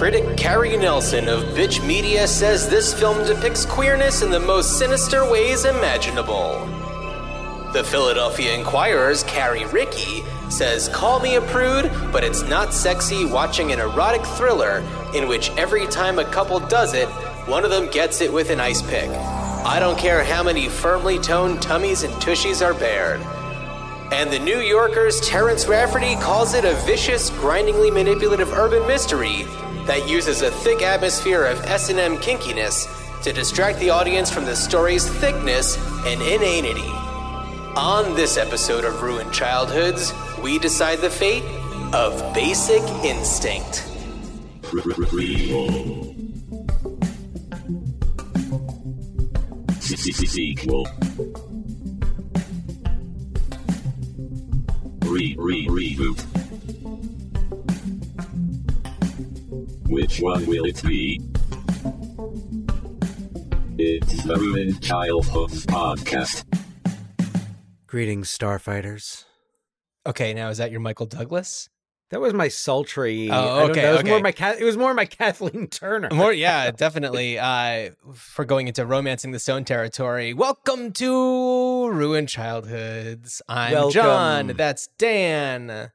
Critic Carrie Nelson of Bitch Media says this film depicts queerness in the most sinister ways imaginable. The Philadelphia Inquirer's Carrie Rickey says, Call me a prude, but it's not sexy watching an erotic thriller in which every time a couple does it, one of them gets it with an ice pick. I don't care how many firmly toned tummies and tushies are bared. And the New Yorker's Terrence Rafferty calls it a vicious, grindingly manipulative urban mystery that uses a thick atmosphere of S&M kinkiness to distract the audience from the story's thickness and inanity. On this episode of Ruined Childhoods, we decide the fate of Basic Instinct. Sequel. Re re reboot. Which one will it be? It's the Ruined Childhoods podcast. Greetings, starfighters. Okay, now is that your Michael Douglas? That was my sultry. Oh, okay, It was okay. more my It was more my Kathleen Turner. More, yeah, definitely. Uh, for going into romancing the stone territory. Welcome to Ruined Childhoods. I'm Welcome. Jon. That's Dan.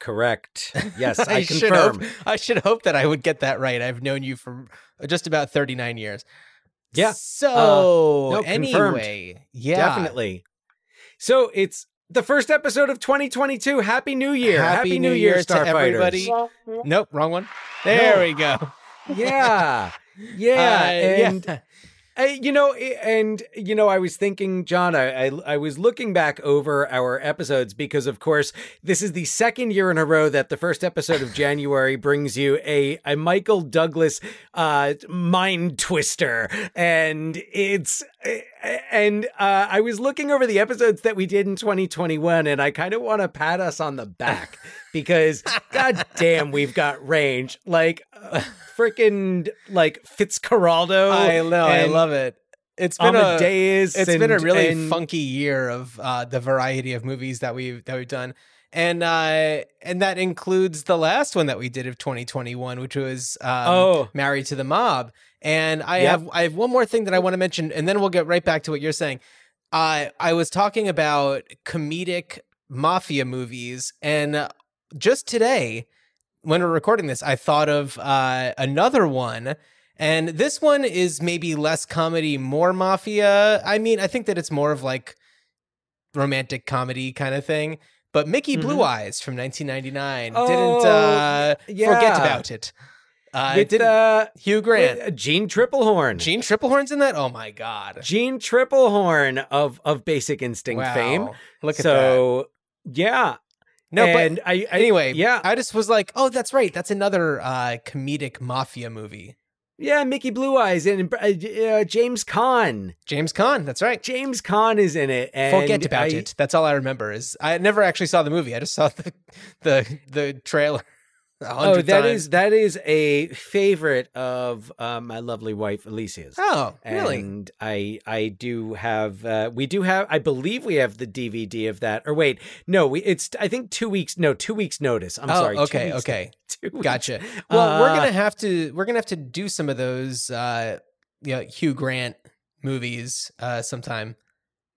Correct. Yes, I, should confirm. hope, I should hope that I would get that right. I've known you for just about 39 years. Yeah. So Uh, no, confirmed. anyway, yeah, Definitely. So it's the first episode of 2022. Happy New Year. Happy, New Year, to starfighters. everybody. Nope, wrong one. There No. we go. Yeah. Yeah. Uh, and yeah. I, you know, and you know, I was thinking, Jon, I, I I was looking back over our episodes because, of course, this is the second year in a row that the first episode of January brings you a a Michael Douglas uh mind twister, and it's and uh, I was looking over the episodes that we did in 2021, and I kind of want to pat us on the back because, god damn, we've got range, like. Uh, Freaking like Fitzcarraldo. I know, I love it. It's been a Amadeus. it's been a really and- funky year of uh, the variety of movies that we've that we've done, and uh, and that includes the last one that we did of 2021, which was um, Oh. Married to the Mob. And I Yep. have I have one more thing that I want to mention, and then we'll get right back to what you're saying. Uh, I was talking about comedic mafia movies, and just today, when we're recording this, I thought of uh, another one. And this one is maybe less comedy, more mafia. I mean, I think that it's more of like romantic comedy kind of thing. But Mickey Blue Eyes from 1999 Oh, didn't uh, forget about it. Uh, with didn't uh, Hugh Grant, uh, Jeanne Tripplehorn. Jeanne Tripplehorn's in that. Oh my god! Jeanne Tripplehorn of of Basic Instinct Wow. fame. Look at that. so yeah, No, and but I, I anyway, yeah, I just was like, oh, that's right. That's another uh, comedic mafia movie. yeah, Mickey Blue Eyes and uh, uh, James Caan. James Caan. That's right. James Caan is in it. And Forget about I- it. That's all I remember. Is I never actually saw the movie. I just saw the the the trailer. Oh, that times. is that is a favorite of uh, my lovely wife Alicia's. Oh, really? And I I do have uh we do have I believe we have the DVD of that. Or wait, no, we it's I think 2 weeks no, 2 weeks notice. I'm oh, sorry. two okay, weeks- okay, two gotcha. Well, we're Uh, gonna have to we're gonna have to do some of those uh, you know, Hugh Grant movies uh, sometime.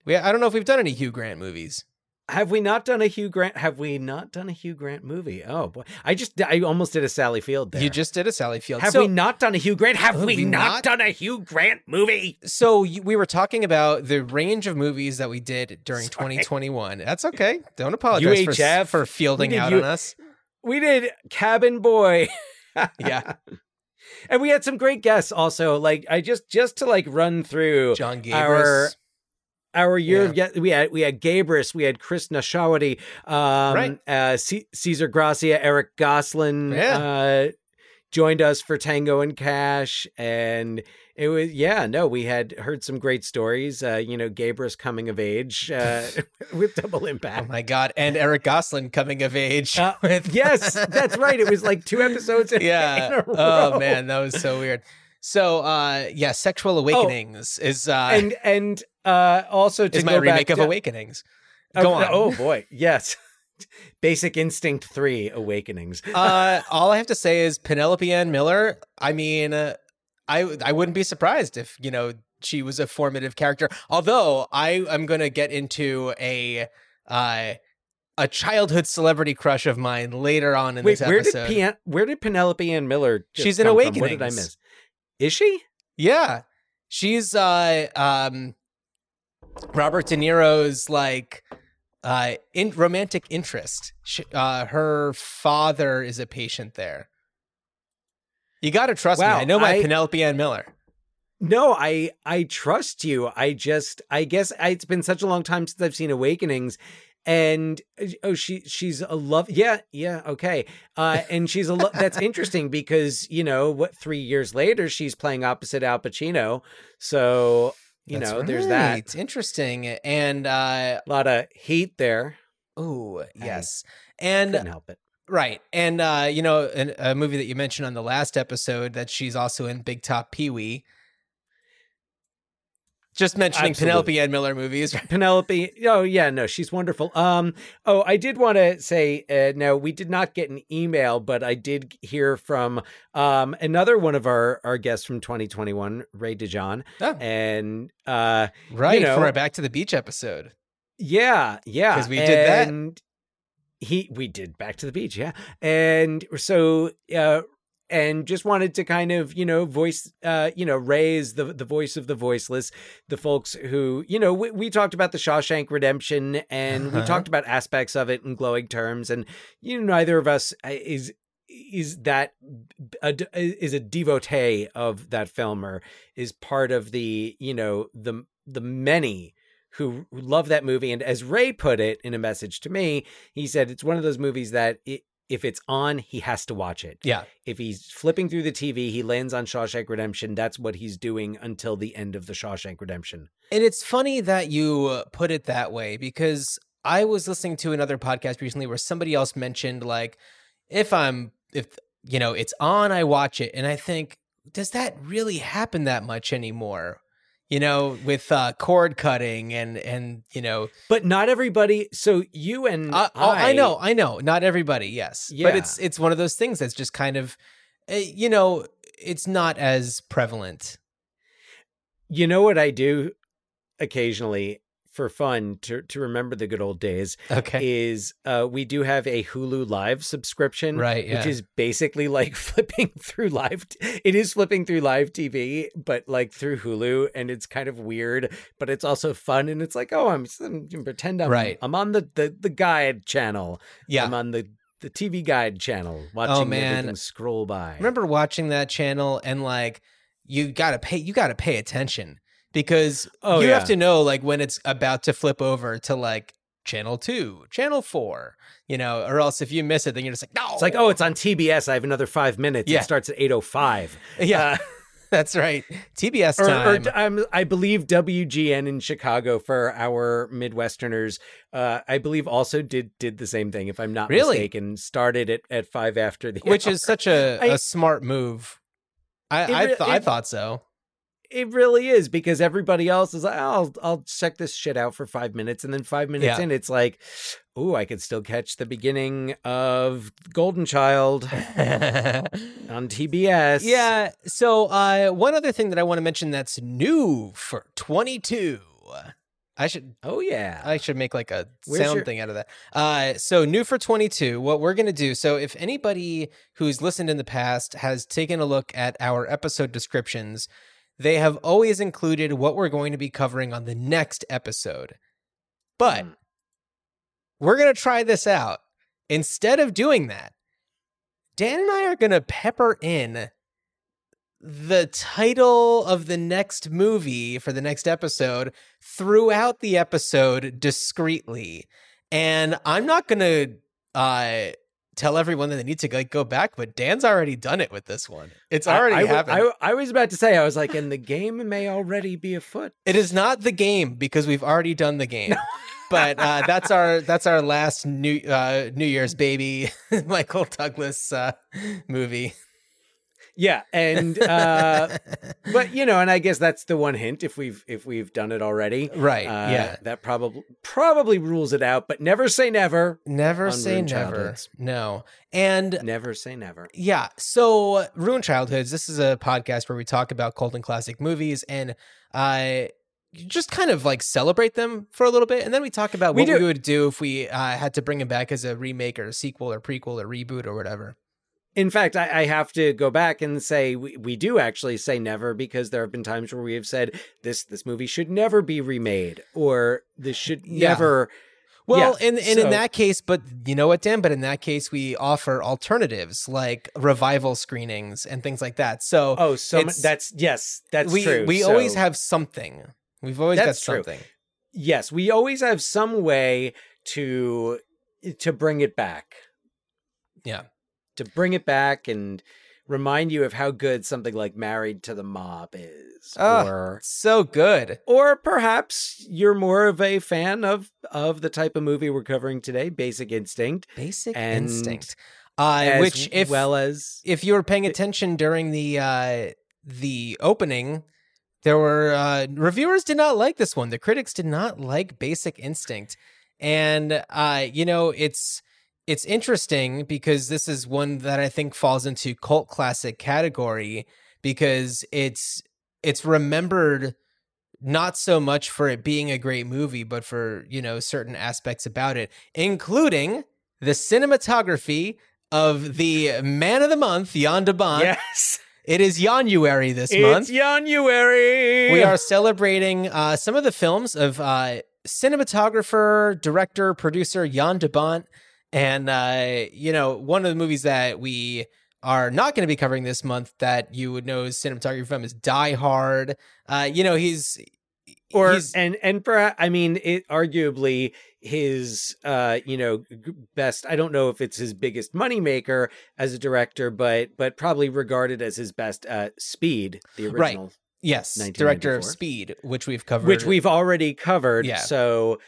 We I don't know if we've done any Hugh Grant movies. Have we not done a Hugh Grant have we not done a Hugh Grant movie? Oh boy. I just I almost did a Sally Field there. You just did a Sally Field. have so, we not done a Hugh Grant? Have we, we not, not? done a Hugh Grant movie? So you- we were talking about the range of movies that we did during Sorry. 2021. That's okay. Don't apologize for, UHF. for fielding out U- on us. We did Cabin Boy. Yeah. and we had some great guests also. Like I just just to like run through John Gabris. our our year of get we had we had Gabris, we had Chris Nashawaty, um Right. uh C- Caesar Gracia, Eric Goslin uh joined us for Tango and Cash and it was yeah, no, we had heard some great stories. Uh, you know, Gabris coming of age uh with double Impact. Oh my God. And Eric Goslin coming of age. Uh, with yes, that's right. It was like two episodes in, in yeah. a Oh man, that was so weird. So uh yeah, Sexual Awakenings is uh and and uh also to is my go remake back of to- Awakenings. Go on. Oh boy, yes. Basic Instinct 3 Awakenings. uh, all I have to say is Penelope Ann Miller. I mean, uh, I I wouldn't be surprised if you know she was a formative character. Although I am going to get into a uh, a childhood celebrity crush of mine later on in Wait, this where did Pian- where did Penelope Ann Miller She's in from? What did I miss? Is she? Yeah. She's uh um Robert De Niro's like uh in romantic interest. Sh uh her father is a patient there. You got to trust Wow, me. I know my I- Penelope Ann Miller. No, I I trust you. I just I guess I, it's been such a long time since I've seen Awakenings, and oh she she's a love yeah yeah okay uh and she's a lo- that's interesting because you know what three years later she's playing opposite Al Pacino, so you That's know there's that right. Interesting. And uh a lot of heat there. oh, I yes. And Couldn't help it. Right. And, uh, you know, an, a movie that you mentioned on the last episode that she's also in Big Top Pee Wee. Just mentioning Absolutely. Penelope Ann Miller movies. Penelope. Oh yeah, no, she's wonderful. Um. Oh, I did want to say. Uh, no, we did not get an email, but I did hear from um another one of our our guests from 2021, Ray DeJohn, Oh, and uh right. know- for a Back to the Beach episode. yeah, yeah, because we did that. and He we did back to the beach, yeah, and so uh and just wanted to kind of you know voice uh you know raise the the voice of the voiceless the folks who you know we, we talked about the shawshank redemption and we Uh-huh. talked about aspects of it in glowing terms and you know neither of us uh, is is that a, is a devotee of that film or is part of the you know the the many who who love that movie and as ray put it in a message to me he said it's one of those movies that it, if it's on he has to watch it Yeah. if he's flipping through the TV, he lands on Shawshank Redemption. That's what he's doing until the end of the Shawshank Redemption. And it's funny that you uh, put it that way because I was listening to another podcast recently where somebody else mentioned like if I'm if you know it's on I watch it and I think does that really happen that much anymore? You know, with uh cord cutting and and you know But not everybody. So you and uh, oh, I know, I know, not everybody, yes. Yeah. But it's it's one of those things that's just kind of uh, you know, it's not as prevalent. You know what I do occasionally for fun to to remember the good old days Okay. is uh we do have a Hulu Live subscription. Right, yeah. Which is basically like flipping through live. T- it is flipping through live TV, but like through Hulu, and it's kind of weird, but it's also fun. And it's like, oh, I'm, I'm pretend I'm Right. I'm on the the the guide channel. yeah. I'm on the the TV Guide channel watching Oh, man. everything scroll by. remember watching that channel and like you gotta pay you gotta pay attention because Oh, you yeah. have to know like when it's about to flip over to like channel two channel four you know or else if you miss it then you're just like no It's like, oh, it's on TBS. I have another five minutes. Yeah. It starts at eight oh five. yeah that's right tbs Or, or time um, I believe WGN in Chicago for our Midwesterners. Uh, I believe also did did the same thing. If I'm not Really? mistaken, started at at five after the which hour. is such a, I- a smart move i It I, th- I thought so it really is because everybody else is like, oh, I'll I'll check this shit out for five minutes, and then five minutes Yeah. in, it's like, oh, I could still catch the beginning of Golden Child on TBS. Yeah. So uh, one other thing that I want to mention that's new for 22. I should Oh yeah. I should make like a Where's sound your- thing out of that. Uh, so new for 22. What we're gonna do. So if anybody who's listened in the past has taken a look at our episode descriptions, they have always included what we're going to be covering on the next episode. But Mm. we're gonna try this out. Instead of doing that, Dan and I are gonna pepper in the title of the next movie for the next episode throughout the episode discreetly. And I'm not going to uh tell everyone that they need to like go back, but Dan's already done it with this one. It's I- already happened. I, I was about to say, I was like, and the game may already be afoot. it is not the game because we've already done the game. but uh, that's our that's our last new uh, New Year's baby Michael Douglas uh, movie. Yeah, and uh, but you know, and I guess that's the one hint if we've if we've done it already, Right, Uh, yeah. that probably probably rules it out. But never say never. Never say never. Childhoods. No. And Never say never. Yeah. So, Ruined Childhoods, this is a podcast where we talk about cult and classic movies and uh, just kind of like celebrate them for a little bit. And then we talk about what we do. would do if we uh, had to bring them back as a remake or a sequel or prequel or reboot or whatever. In fact, I, I have to go back and say we, we do actually say never because there have been times where we have said this this movie should never be remade or this uh, should Yeah. never. Well, Yeah, and, and so- in that case, but you know what, Dan? But in that case, we offer alternatives like revival screenings and things like that. So, Oh, so that's yes, that's we, true. we always have something. We've always got That's true. something. yes, we always have some way to to bring it back. Yeah. To bring it back and remind you of how good something like Married to the Mob is. Ah. Or So good. or perhaps you're more of a fan of of the type of movie we're covering today, Basic Instinct, Basic And instinct. Uh, as which, if well as if you were paying attention during the uh, the opening, there were uh, reviewers did not like this one. The critics did not like Basic Instinct, and uh, you know it's it's interesting because this is one that I think falls into cult classic category because it's it's remembered not so much for it being a great movie, but for you know certain aspects about it, including the cinematography of the man of the month, Jan de Bont. yes, It is January this it's month. It's January. We are celebrating uh, some of the films of uh, cinematographer, director, producer Jan de Bont. And, uh, you know, one of the movies that we are not going to be covering this month that you would know his cinematography from is Die Hard. Uh, you know, he's. or he's, and and perhaps I mean it arguably his uh you know best I don't know if it's his biggest moneymaker as a director but but probably regarded as his best uh Speed the Right. original yes, director of Speed, which we've covered. which we've already covered Yeah. so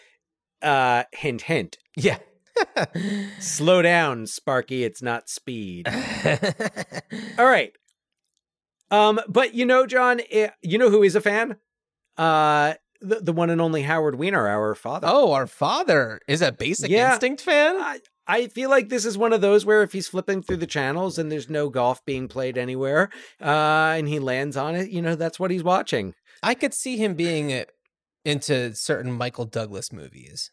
uh hint hint Yeah. slow down Sparky it's not speed all right um but you know Jon eh, you know who is a fan uh the, the one and only Howard Weiner our father oh, our father is a Basic Yeah. Instinct fan? I, I feel like this is one of those where if he's flipping through the channels and there's no golf being played anywhere, uh, and he lands on it, you know, that's what he's watching. I could see him being uh, into certain Michael Douglas movies.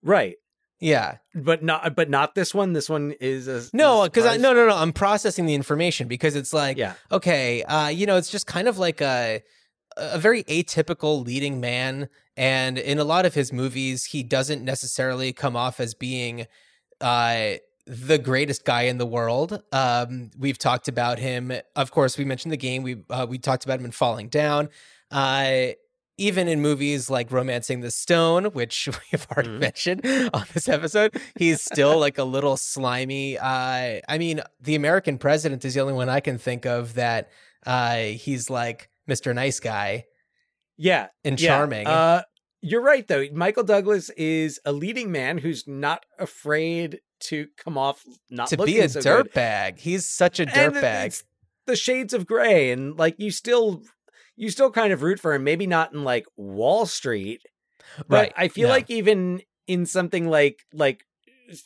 Right. Yeah. But not but not this one. This one is a No, because I no no no. I'm processing the information because it's like Yeah. okay, uh, you know, it's just kind of like a a very atypical leading man, and in a lot of his movies, he doesn't necessarily come off as being uh the greatest guy in the world. Um, we've talked about him. Of course, we mentioned the game. We uh, we talked about him in Falling Down. Uh, even in movies like Romancing the Stone, which we've already Mhm. mentioned on this episode, he's still like a little slimy. Uh, I mean, the American president is the only one I can think of that uh, he's like Mr. Nice Guy Yeah. and yeah. charming. Uh, you're right though. Michael Douglas is a leading man who's not afraid to come off not to be a so dirtbag. He's such a dirtbag. the shades of gray and like you still you still kind of root for him maybe not in like wall street but Right, i feel no. like even in something like like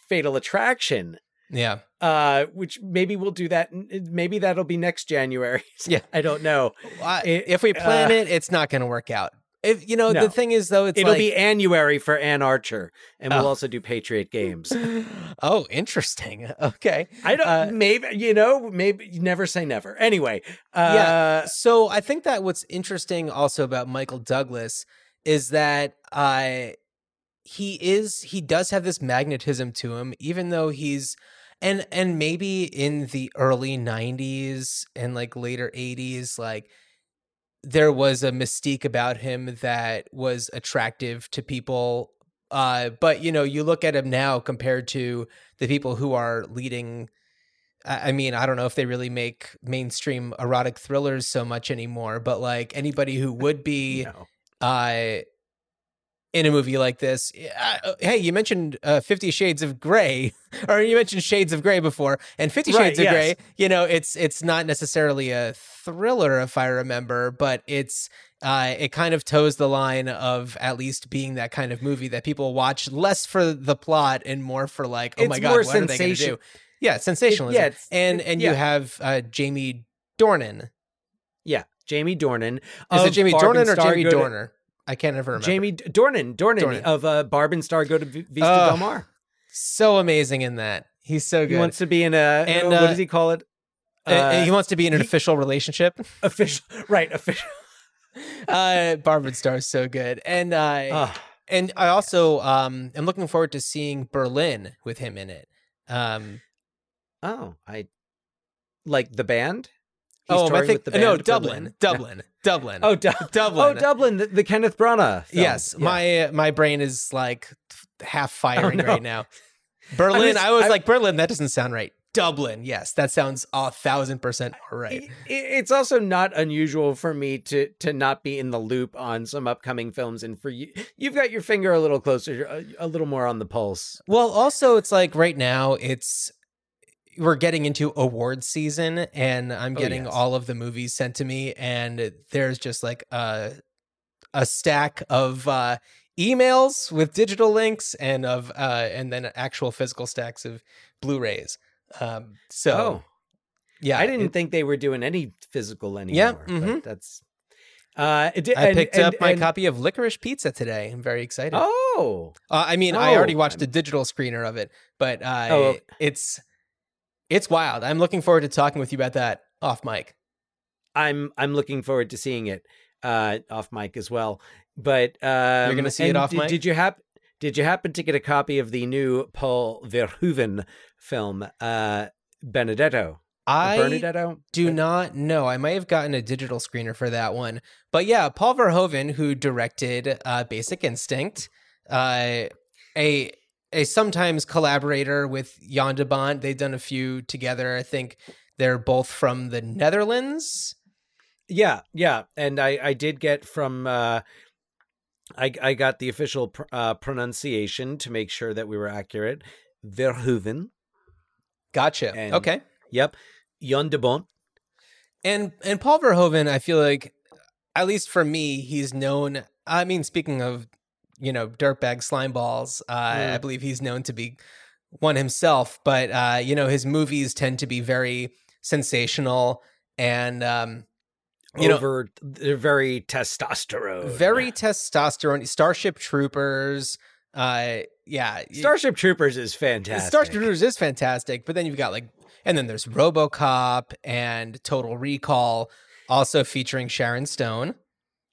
fatal attraction Yeah. uh which maybe we'll do that maybe that'll be next january Yeah. i don't know I- It- if we plan uh, it, it's not going to work out. If you know, No. the thing is though, it's it'll like, be annuary for ann archer and we'll Oh. also do patriot games oh, interesting. Okay. i don't Uh, maybe you know maybe never say never anyway uh Yeah. So I think that what's interesting also about Michael Douglas is that uh he is he does have this magnetism to him, even though he's and and maybe in the early 90s and like later 80s, like there was a mystique about him that was attractive to people. Uh, but you know, you look at him now compared to the people who are leading I mean, I don't know if they really make mainstream erotic thrillers so much anymore, but like anybody who would be no. uh in a movie like this. Uh, hey, you mentioned uh, Fifty Shades of Grey, or you mentioned Shades of Grey before, and Fifty Right, Shades of yes. Grey. You know, it's it's not necessarily a thriller, if I remember, but it's uh, it kind of toes the line of at least being that kind of movie that people watch less for the plot and more for like, oh It's my god, what are they going to do? Yeah, sensationalism. yeah, it's- and it- and yeah. you have uh, Jamie Dornan. Yeah, Jamie Dornan. Is it Jamie Barb Dornan or Jamie Dorner? I can't ever remember. Jamie Dornan, Dornan, Dornan. of uh, Barb and Star Go to V- Vista Ugh, Del Mar. so amazing in that. He's so good. He wants to be in a And, what uh, does he call it? Uh, Uh, he wants to be in an he- official relationship. official, right? Official. Uh, Barbara Star is so good, and uh, Ah, and I also um am looking forward to seeing Berlin with him in it. Um, oh, I like the band. Oh, um, I think with the no band Dublin, Berlin. Dublin, Dublin. Oh, Du- Dublin. Oh, Dublin, the, the Kenneth Branagh. film. yes, Yeah. my my brain is like half oh, firing no. right now. Berlin. I was, I- like Berlin. That doesn't sound right. Dublin. Yes, that sounds a thousand percent right. I- It's also not unusual for me to to not be in the loop on some upcoming films, and for you, you've got your finger a little closer, a, a little more on the pulse. Well, also it's like right now it's we're getting into award season and I'm Oh, getting yes. all of the movies sent to me and there's just like a a stack of uh emails with digital links and of uh and then actual physical stacks of Blu-rays. Um so oh, yeah, I didn't it- think they were doing any physical anymore. Yeah, but mhm. that's. Uh, it I and- picked and- up my and- copy of Licorice Pizza today. I'm very excited. Oh, Uh, I mean, I already Oh, watched the digital screener of it, but uh, Oh. it's it's wild. I'm looking forward to talking with you about that off mic. I'm I'm looking forward to seeing it uh, off mic as well. But um, you're gonna see it off did, mic? Did you hap- Did you happen to get a copy of the new Paul Verhoeven film, uh, Benedetto? I Bernadetto? do not know. I might have gotten a digital screener for that one, but yeah, Paul Verhoeven, who directed uh, Basic Instinct, uh, a a sometimes collaborator with Jan de Bont. They've done a few together. I think they're both from the Netherlands. Yeah, yeah, and I I did get from uh I I got the official pr- uh pronunciation to make sure that we were accurate. Verhoeven. Gotcha. And- okay. Yep. Jan de Bont. And and Paul Verhoeven, I feel like, at least for me, he's known. I mean, speaking of, you know, dirtbag slime balls, uh, I Mm. believe he's known to be one himself. But uh, you know, his movies tend to be very sensational and um, you know, they're very testosterone. very testosterone. Starship Troopers. Uh, yeah, Starship Troopers is fantastic. Starship Troopers is fantastic, but then you've got like, and then there's RoboCop and Total Recall, also featuring Sharon Stone.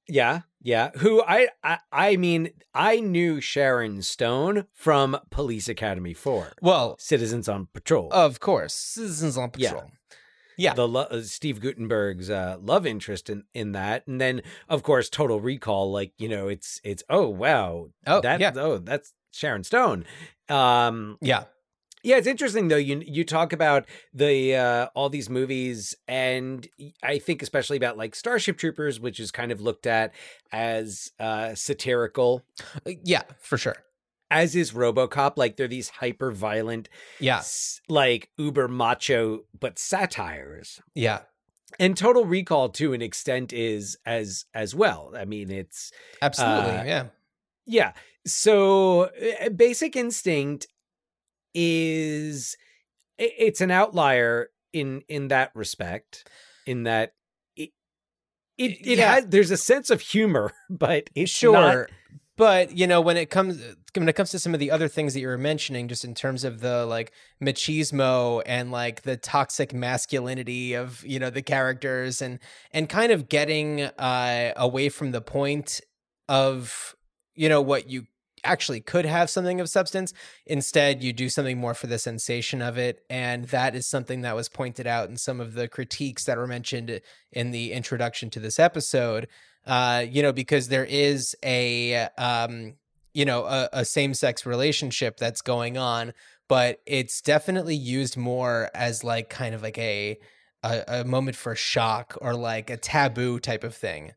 Yeah, yeah. Who I, I I mean, I knew Sharon Stone from Police Academy 4. Well, Citizens on Patrol. of course, Citizens on. Patrol. Yeah, Yeah, the uh, Steve Guttenberg's uh, love interest in, in that, and then of course Total Recall. Like you know, it's it's oh wow, Oh, that yeah. oh that's Sharon Stone. Um, yeah, yeah, it's interesting though. You you talk about the uh, all these movies, and I think especially about like Starship Troopers, which is kind of looked at as uh, satirical, Uh, yeah, for sure. as is RoboCop. Like they're these hyper violent, Yeah, like uber macho, but satires. yeah, And Total Recall, to an extent, is as as well. I mean, it's absolutely. Uh, yeah, yeah. So uh, Basic Instinct is it's an outlier in in that respect. In that it it, it Yeah. has there's a sense of humor, but it's sure. not- But you know, when it comes when it comes to some of the other things that you were mentioning, just in terms of the like machismo and like the toxic masculinity of you know the characters and and kind of getting uh away from the point of you know what you actually could have something of substance instead you do something more for the sensation of it and that is something that was pointed out in some of the critiques that were mentioned in the introduction to this episode uh, you know, because there is a, um, you know, a, a same sex relationship that's going on, but it's definitely used more as like kind of like a, a, a moment for shock or like a taboo type of thing.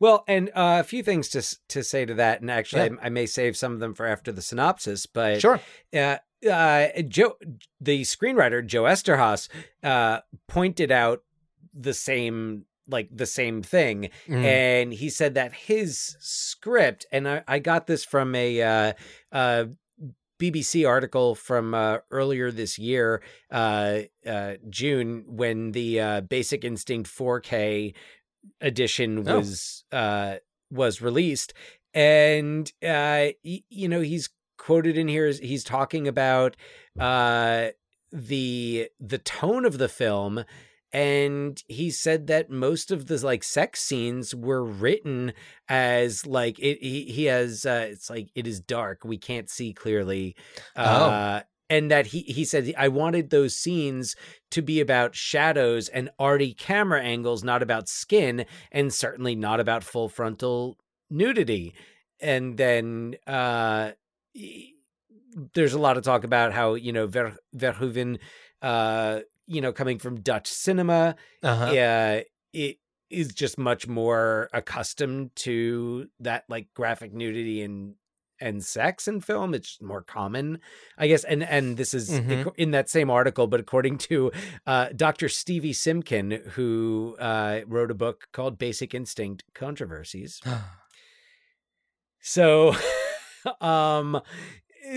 Well, and uh, a few things to to say to that, and actually, Yeah. I, I may save some of them for after the synopsis. But Sure. uh, uh, Joe, the screenwriter Joe Eszterhas, uh, pointed out the same like the same thing, Mm. and he said that his script, and I, I got this from a uh, uh, BBC article from uh, earlier this year, uh, uh, June, when the uh, Basic Instinct 4K edition Oh. was uh, was released, and uh, y- you know he's quoted in here. as He's talking about uh, the the tone of the film. And he said that most of the like sex scenes were written as like it. He, he has uh, it's like it is dark. We can't see clearly. Uh, and that he he said I wanted those scenes to be about shadows and arty camera angles, not about skin, and certainly not about full frontal nudity. And then uh, there's a lot of talk about how you know Ver, Verhoeven, uh, you know, coming from Dutch cinema, Uh-huh. uh, it is just much more accustomed to that like graphic nudity and and sex in film it's more common i guess and and this is Mhm. in that same article but according to uh, dr stevie simkin who uh, wrote a book called basic instinct controversies so um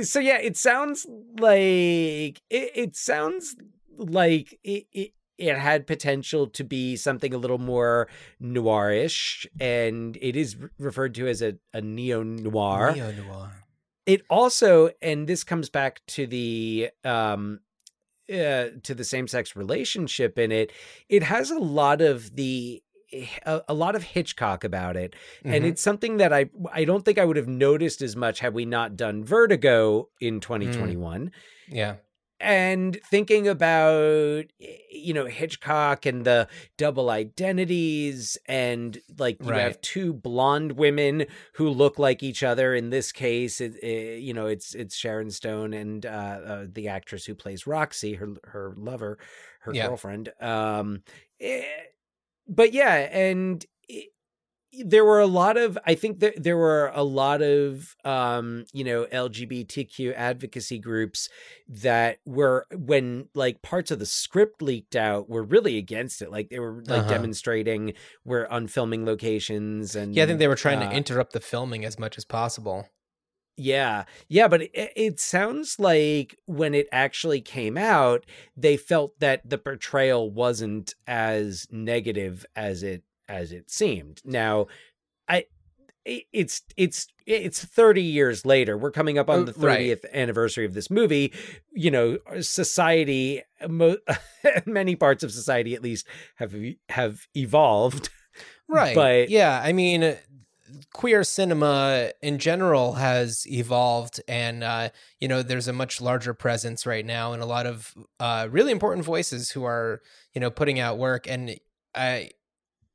so yeah it sounds like it, it sounds like it, it it had potential to be something a little more noirish and it is referred to as a, a neo-noir Neo-noir. it also and this comes back to the um uh, to the same-sex relationship in it it has a lot of the a, a lot of hitchcock about it and Mhm. it's something that i i don't think i would have noticed as much had we not done vertigo in 2021 yeah. And thinking about you know hitchcock and the double identities and like you have two blonde women who look like each other in this case it, it- you know it's it's sharon stone and uh, uh the actress who plays roxy her her lover her Yeah. girlfriend um eh, but yeah and it, there were a lot of i think that there were a lot of um you know lgbtq advocacy groups that were when like parts of the script leaked out were really against it like they were like Uh-huh. demonstrating where on filming locations and Yeah, I think they were trying uh, to interrupt the filming as much as possible. yeah, yeah, but it, it sounds like when it actually came out, they felt that the portrayal wasn't as negative as it as it seemed. Now, I it's it's it's 30 years later. We're coming up on Oh, the right. 30th anniversary of this movie. You know, society mo- many parts of society at least have have evolved. Right. But- yeah, I mean, queer cinema in general has evolved, and uh, you know, there's a much larger presence right now, and a lot of uh, really important voices who are you know putting out work. And I,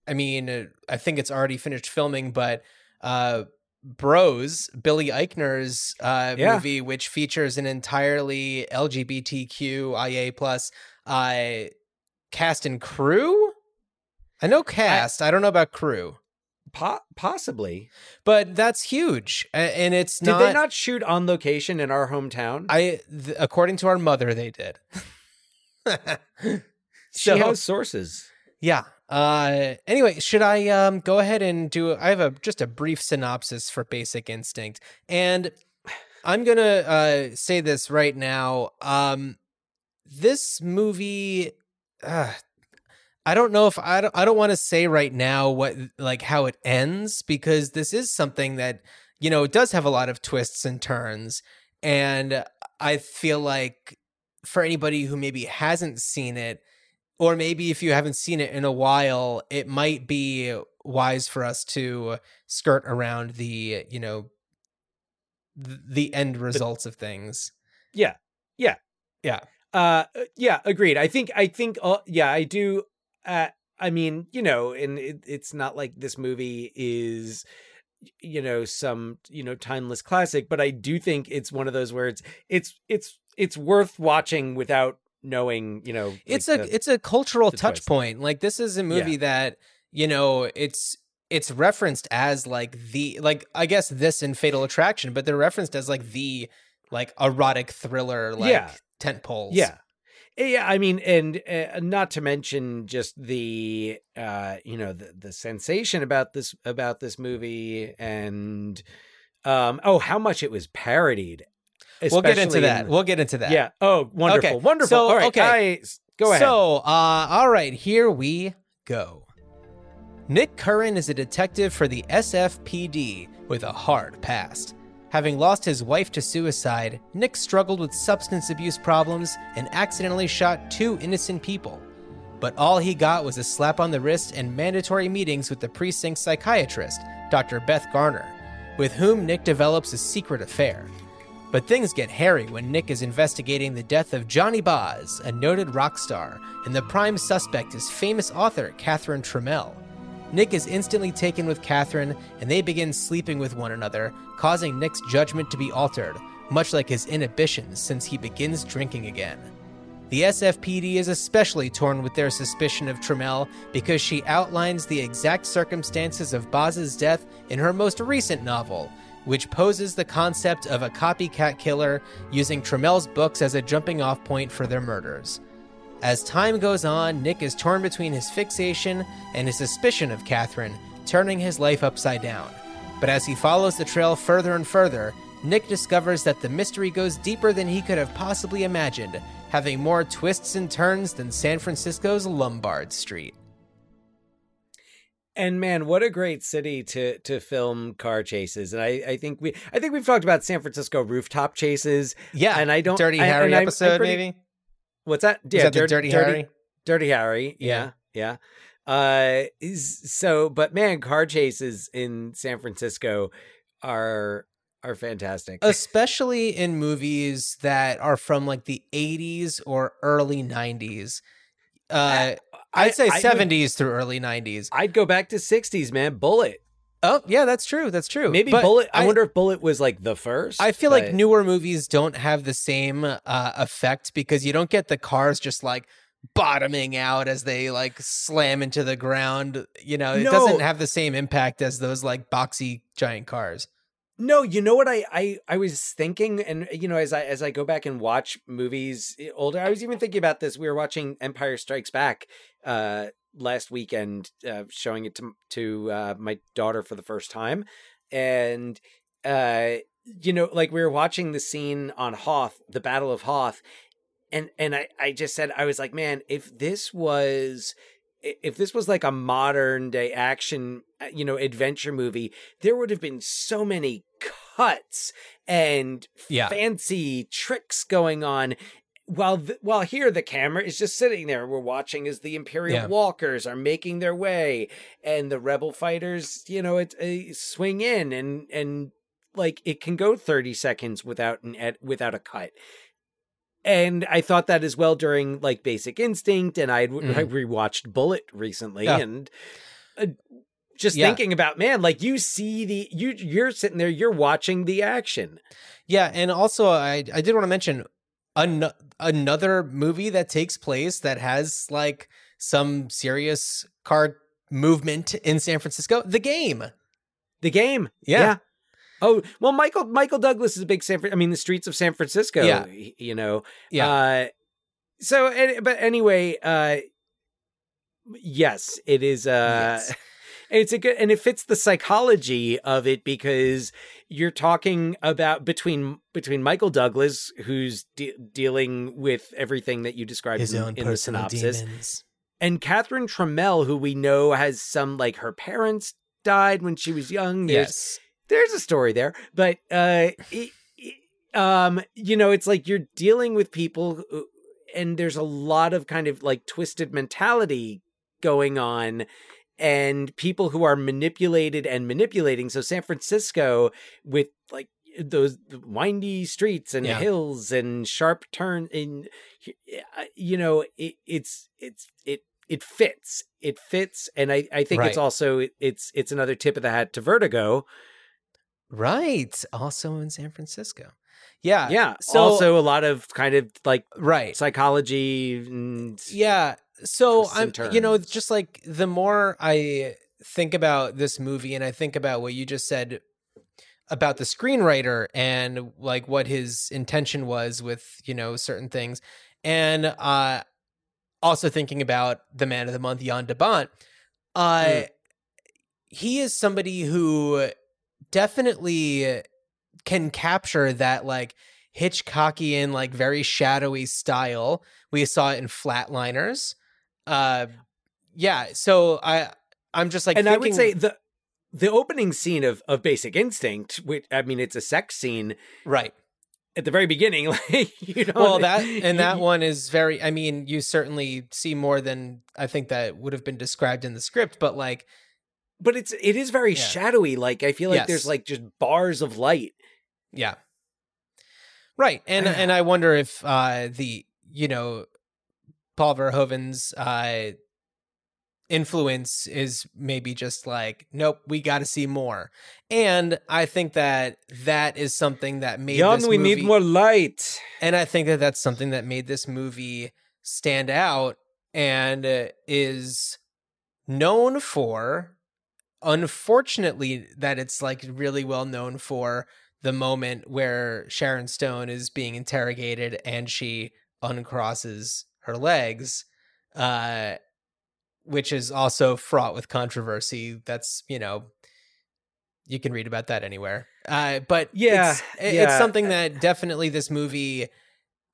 I mean, uh, I think it's already finished filming, but. Uh, Bros, Billy Eichner's uh, Yeah. movie, which features an entirely LGBTQIA plus uh, cast and crew. I know cast. I, don't know about crew, Po- possibly. but that's huge, and it's Did they not shoot on location in our hometown? I, th- according to our mother, they did. she has sources. yeah. Uh. Anyway, should I um go ahead and do? I have a just a brief synopsis for Basic Instinct, and I'm gonna uh say this right now. Um, this movie. Uh, I don't know if I don't I don't want to say right now what like how it ends because this is something that you know it does have a lot of twists and turns and I feel like for anybody who maybe hasn't seen it or maybe if you haven't seen it in a while it might be wise for us to skirt around the you know the end results of things. Yeah. Yeah. Yeah. Uh yeah, agreed. I think I think uh, yeah, I do uh I mean, you know, and it, it's not like this movie is you know some you know timeless classic but i do think it's one of those where it's it's it's it's worth watching without knowing you know like it's a the- it's a cultural touch twist. point. Like this is a movie that you know it's it's referenced as like the like I guess this in Fatal Attraction, but they're referenced as like the like erotic thriller like Yeah. tent poles. Yeah. Yeah, I mean, and uh, not to mention just the, uh, you know, the the sensation about this about this movie, and um, oh, how much it was parodied. We'll get into that. in- We'll get into that. yeah. Oh, wonderful, Okay, wonderful. so, All right, okay. I- go ahead. So, uh, all right, here we go. Nick Curran is a detective for the SFPD with a hard past. Having lost his wife to suicide, Nick struggled with substance abuse problems and accidentally shot two innocent people. But all he got was a slap on the wrist and mandatory meetings with the precinct psychiatrist, Dr. Beth Garner, with whom Nick develops a secret affair. But things get hairy when Nick is investigating the death of Johnny Boz, a noted rock star, and the prime suspect is famous author Catherine Tramell. Nick is instantly taken with Catherine, and they begin sleeping with one another, causing Nick's judgment to be altered, much like his inhibitions since he begins drinking again. The SFPD is especially torn with their suspicion of Tramell because she outlines the exact circumstances of Boz's death in her most recent novel, which poses the concept of a copycat killer using Tramell's books as a jumping off point for their murders. As time goes on, Nick is torn between his fixation and his suspicion of Catherine, turning his life upside down. But as he follows the trail further and further, Nick discovers that the mystery goes deeper than he could have possibly imagined, having more twists and turns than San Francisco's Lombard Street. And man, what a great city to to film car chases. And I, I think we I think we've talked about San Francisco rooftop chases. Yeah, And I don't- Dirty I- Harry and I'm- I'm episode, pretty- maybe. What's that? Is that the Dirty, Harry? Dirty Harry. Yeah. Yeah. Uh so but man, car chases in San Francisco are are fantastic. especially in movies that are from like the 80s or early 90s. Uh, I'd say I would- 70s through early 90s. I'd go back to 60s, man. Bullitt. Oh, yeah, that's true. That's true. Maybe But Bullitt. I, I, wonder if Bullitt was like the first. I feel like newer movies don't have the same uh, effect because you don't get the cars just like bottoming out as they like slam into the ground. You know, it No. doesn't have the same impact as those like boxy giant cars. No, you know what I, I I was thinking, and you know, as I as I go back and watch movies older, I was even thinking about this. We were watching Empire Strikes Back uh last weekend, uh, showing it to to uh, my daughter for the first time, and uh you know, like we were watching the scene on Hoth, the Battle of Hoth, and and I I just said I was like, man, if this was if this was like a modern day action uh, you know adventure movie there would have been so many cuts and Yeah. fancy tricks going on while th- while here the camera is just sitting there we're watching as the imperial Yeah. walkers are making their way and the rebel fighters you know it, uh, swing in and and like it can go 30 seconds without an ed- without a cut and I thought that as well during like Basic Instinct, and I'd Mhm. I rewatched Bullitt recently, Yeah. and uh, just Yeah. thinking about man, like you see the you you're sitting there, you're watching the action. Yeah, and also I I did want to mention an- another movie that takes place that has like some serious card movement in San Francisco. The Game. The game, Yeah. Oh well, Michael Michael Douglas is a big San. I mean, the streets of San Francisco. Yeah. you know. Yeah. Uh, so, but anyway, uh, yes, it is. Uh, Yes. It's a good, and it fits the psychology of it because you're talking about between between Michael Douglas, who's de- dealing with everything that you described His in, own in the synopsis, demons. and Catherine Tramell, who we know has some like her parents died when she was young. There's Yes. There's a story there, but uh, it, it- um, you know, it's like you're dealing with people, who, and there's a lot of kind of like twisted mentality going on, and people who are manipulated and manipulating. So San Francisco with like those windy streets and Yeah. hills and sharp turn in you know it, it's it's it it fits it fits and i i think it's also it's it's another tip of the hat to vertigo Right. Also in San Francisco. Yeah. yeah so- also a lot of kind of like Right. psychology and Yeah. So I'm and you know just like the more I think about this movie and I think about what you just said about the screenwriter and like what his intention was with, you know, certain things. And uh also thinking about the man of the month, Jan de Bont, uh Mm. he is somebody who definitely can capture that like Hitchcockian, like very shadowy style. We saw it in Flatliners. Uh yeah, so I I'm just like and I would say the the opening scene of of Basic Instinct, which I mean, it's a sex scene right. at the very beginning. Like you know, Well, that and that one is very. I mean, you certainly see more than I think that would have been described in the script, but like, but it's it is very Yeah. shadowy. Like I feel like Yes. there's like just bars of light. yeah, right. And and I wonder if uh the you know Paul Verhoeven's uh influence is maybe just like, nope, we got to see more. And I think that that is something that made Jan, this we need more light. And I think that that's something that made this movie stand out and uh, is known for, unfortunately, that it's like really well known for the moment where Sharon Stone is being interrogated and she uncrosses her legs, uh, which is also fraught with controversy. That's, you know, you can read about that anywhere. Uh, but Yeah, it's, it's yeah. something that definitely this movie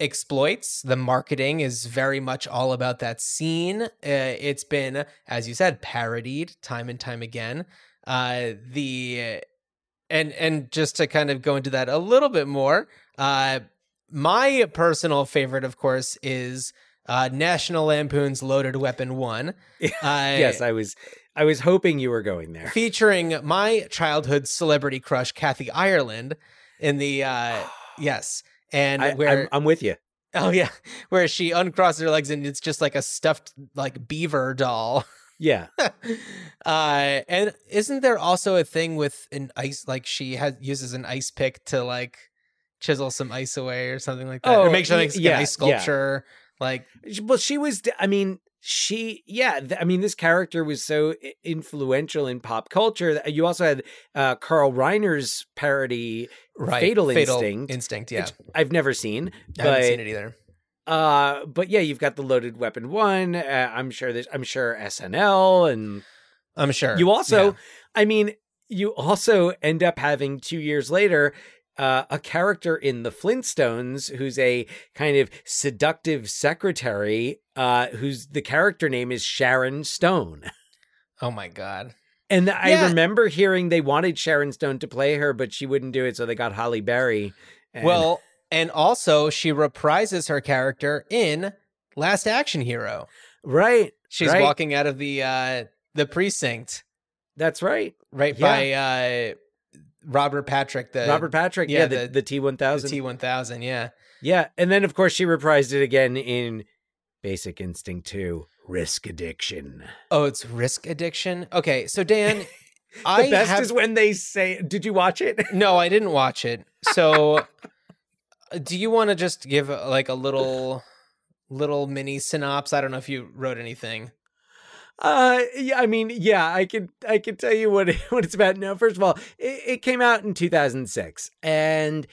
exploits. The marketing is very much all about that scene. Uh, it's been, as you said, parodied time and time again. Uh, the and and just to kind of go into that a little bit more, uh, my personal favorite, of course, is uh, National Lampoon's Loaded Weapon One. Uh, yes, I was I was hoping you were going there. featuring my childhood celebrity crush Kathy Ireland in the uh yes and I, where I'm, I'm with you. oh yeah where she uncrosses her legs and it's just like a stuffed like beaver doll Yeah. uh and isn't there also a thing with an ice like she has uses an ice pick to like chisel some ice away or something like that or Oh, make something like yeah, an ice yeah. sculpture like Well, she was. I mean, she. Yeah. th- I mean, this character was so influential in pop culture. that You also had uh, Carl Reiner's parody. right Fatal Instinct, instinct yeah I've never seen, I haven't but seen it either uh, but yeah, you've got the Loaded Weapon one. Uh, I'm sure there's. I'm sure SNL and I'm sure You also, Yeah. I mean, you also end up having two years later uh, a character in the Flintstones who's a kind of seductive secretary, uh, whose the character name is Sharon Stone. oh my god And I remember hearing they wanted Sharon Stone to play her, but she wouldn't do it, so they got Halle Berry. And- Well, and also she reprises her character in Last Action Hero. right, She's right. walking out of the uh the precinct That's right. right Yeah. by uh Robert Patrick, the Robert Patrick, yeah, yeah, the, T one thousand, T one thousand, yeah. yeah, and then of course she reprised it again in Basic Instinct Two, Risk Addiction. Oh, it's risk addiction. Okay, so Dan, The I best have is when they say, "Did you watch it?" no, I didn't watch it. So, uh, do you want to just give like a little little mini synopsis? I don't know if you wrote anything. Uh, yeah, I mean, yeah, I could, I could tell you what it, what it's about. Now, first of all, it, it came out in 2006, and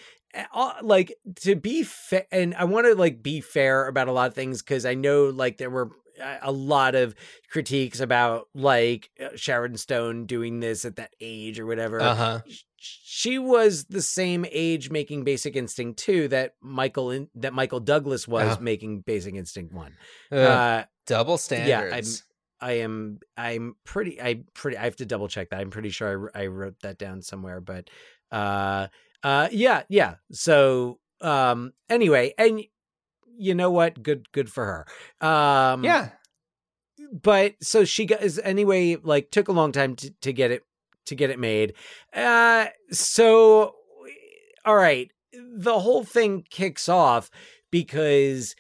uh, like to be fair, and I want to like be fair about a lot of things because I know like there were a- a lot of critiques about like uh, Sharon Stone doing this at that age or whatever. Uh huh. she was the same age making Basic Instinct 2 that Michael in, that Michael Douglas was Oh. making Basic Instinct 1. Uh, Double yeah, standards. I'm I am I'm pretty I pretty I have to double check that. I'm pretty sure I, I wrote that down somewhere, but uh uh yeah, yeah. So um anyway, and you know what? Good good for her. Um yeah. but so she got is anyway like took a long time to, to get it to get it made uh so all right the whole thing kicks off because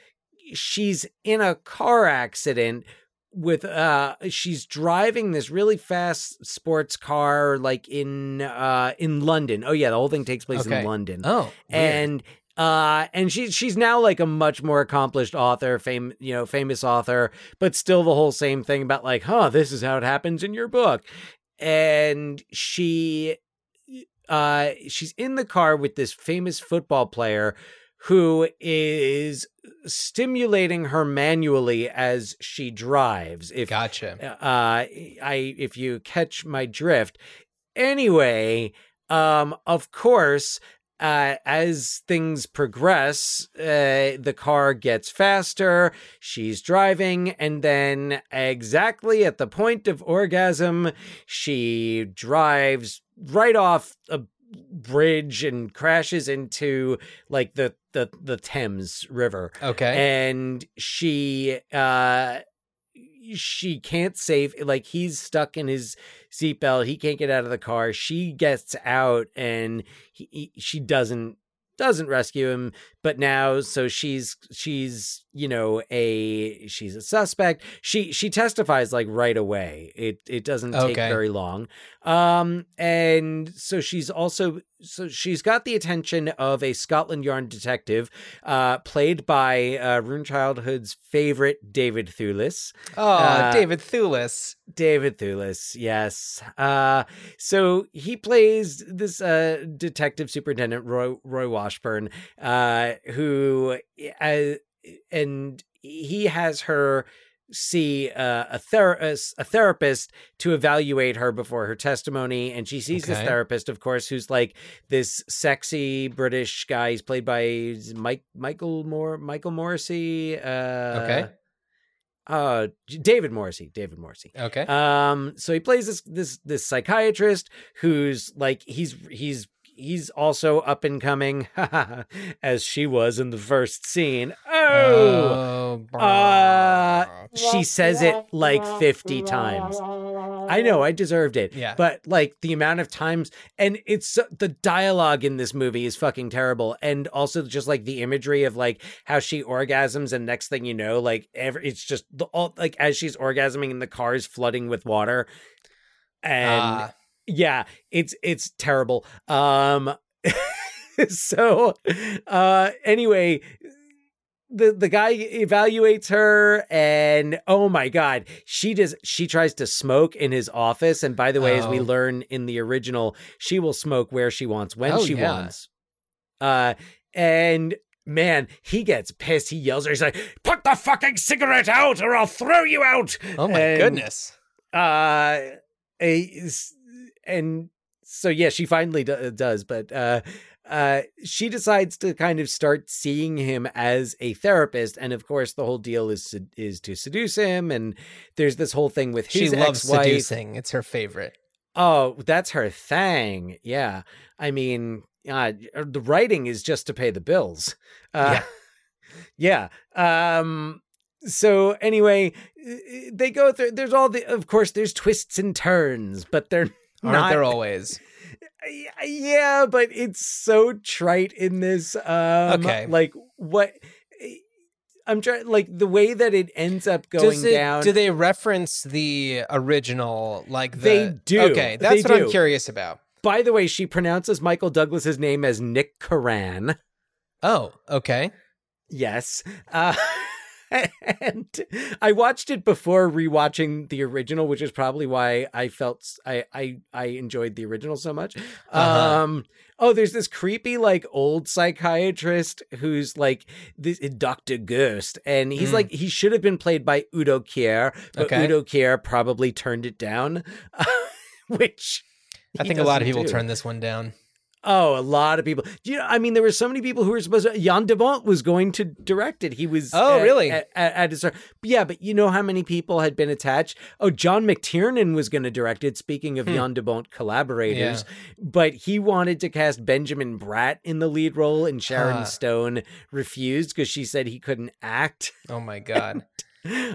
she's in a car accident with uh she's driving this really fast sports car like in uh in London. Oh yeah, the whole thing takes place Okay. in London. Oh, weird. and Uh, and she she's now like a much more accomplished author, fame you know famous author, but still the whole same thing about like, huh, this is how it happens in your book, and she uh she's in the car with this famous football player who is stimulating her manually as she drives if Gotcha. uh i if you catch my drift anyway um of course uh, as things progress, uh, the car gets faster. She's driving, and then exactly at the point of orgasm, she drives right off a bridge and crashes into like the the the Thames River. Okay. and she uh she can't save like he's stuck in his seatbelt. He can't get out of the car. She gets out and he, he- she doesn't doesn't rescue him. But now so she's she's you know a she's a suspect she she testifies like right away it it doesn't take Okay. very long um and so she's also so she's got the attention of a Scotland Yard detective uh played by uh Ruined Childhood's favorite David Thewlis oh, uh, David Thewlis. David Thewlis, yes. Uh, so he plays this uh, detective superintendent Roy Roy Washburn, uh, who uh, and he has her see uh, a, ther- a therapist to evaluate her before her testimony and she sees this therapist of course who's like this sexy british guy he's played by mike michael moore michael morrissey uh Okay. uh david morrissey david morrissey Okay. um, so he plays this this this psychiatrist who's like he's he's he's also up and coming, as she was in the first scene. Oh, Oh, uh, she says it like fifty times. I know I deserved it. Yeah. But like the amount of times and it's the dialogue in this movie is fucking terrible and also just like the imagery of like how she orgasms and next thing you know like every, it's just the all like as she's orgasming and the car is flooding with water and Ah, yeah it's it's terrible um so uh anyway the the guy evaluates her and oh my god she does she tries to smoke in his office and by the way as we Oh. learn in the original she will smoke where she wants when Oh, she yeah. wants uh and man he gets pissed he yells at her he's like put the fucking cigarette out or i'll throw you out oh my And, goodness. uh a, and so yeah she finally do, does but uh uh she decides to kind of start seeing him as a therapist and of course the whole deal is sed- is to seduce him and there's this whole thing with She his loves ex-wife. seducing. It's her favorite. oh that's her thing yeah i mean uh, the writing is just to pay the bills uh, yeah um so anyway uh, they go through there's all the of course there's twists and turns but they're Aren't not there always? yeah but it's so trite in this um Okay. like what i'm trying like the way that it ends up going Does it, down Do they reference the original? Like the, They do. Okay, that's They what do. I'm curious about. by the way she pronounces michael douglas's name as nick curran Oh, okay. Yes. Uh, and I watched it before rewatching the original, which is probably why I felt I I enjoyed the original so much. Uh-huh. Um oh, there's this creepy like old psychiatrist who's like this Dr. Gerst, and he's Mm. like he should have been played by Udo Kier, but Okay. Udo Kier probably turned it down. which I think a lot of people do. turn this one down. Oh, a lot of people. You know? I mean, there were so many people who were supposed to. Jan de Bont was going to direct it. He was. Oh, uh, really? At, at, at his, yeah, but you know how many people had been attached? Oh, John McTiernan was going to direct it. Speaking of Hmm. Jan de Bont collaborators, but he wanted to cast Benjamin Bratt in the lead role, and Sharon Huh. Stone refused because she said he couldn't act. Oh my god.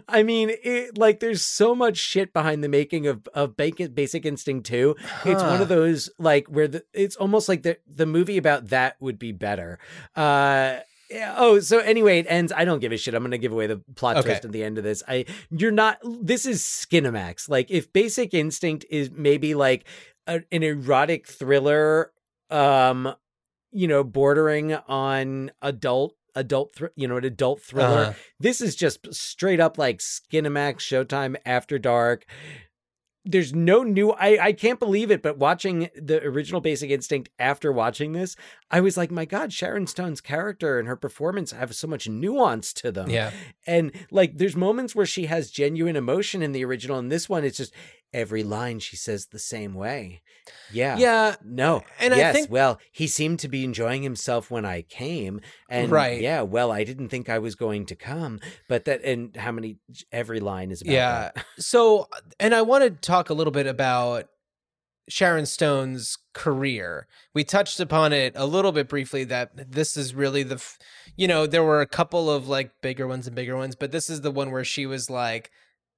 I mean, it, like there's so much shit behind the making of of Basic, Basic Instinct 2. It's one of those like where the it's almost like the the movie about that would be better. Uh yeah, oh, so anyway, it ends. I don't give a shit. I'm gonna give away the plot Okay. twist at the end of this. I you're not this is Skinamax. Like if Basic Instinct is maybe like a, an erotic thriller, um you know, bordering on adult adult thr- you know an adult thriller Uh-huh. this is just straight up like skinamax showtime after dark there's no new I, I can't believe it but watching the original basic instinct after watching this i was like my god sharon stone's character and her performance have so much nuance to them Yeah. and like there's moments where she has genuine emotion in the original and this one it's just every line she says the same way yeah Yeah. no. And I yes. think- well, he seemed to be enjoying himself when I came, and Right. yeah. Well, I didn't think I was going to come, but that and how many every line is about. Yeah. that. So, and I want to talk a little bit about Sharon Stone's career. We touched upon it a little bit briefly that this is really the, f- you know, there were a couple of like bigger ones and bigger ones, but this is the one where she was like,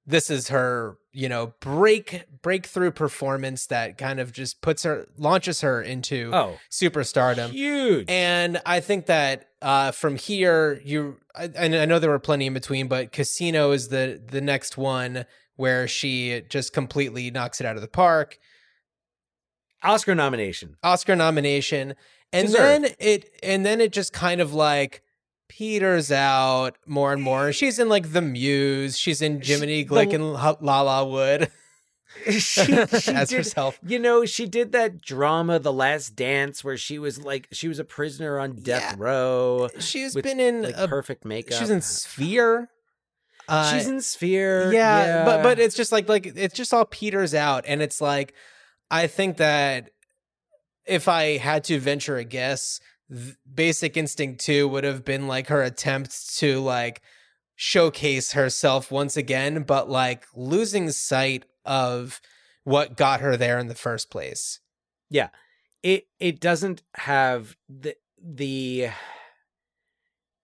this is her, you know, break breakthrough performance that kind of just puts her launches her into Oh, superstardom. huge. And I think that uh, from here, you I, and I know there were plenty in between, but Casino is the the next one where she just completely knocks it out of the park. Oscar nomination. Oscar nomination, and Deserved. then it and then it just kind of like peters out more and more. She's in like The Muse. She's in Jiminy the- Glick and Lalawood she, she as did, herself. You know, she did that drama, The Last Dance, where she was like she was a prisoner on death Yeah. row, She's with, been in like a, perfect makeup. she's in Sphere. Uh, she's in Sphere. yeah, but but it's just like like it's just all peters out and it's like i think that if i had to venture a guess basic instinct 2 would have been like her attempt to like showcase herself once again but like losing sight of what got her there in the first place Yeah. it it doesn't have the the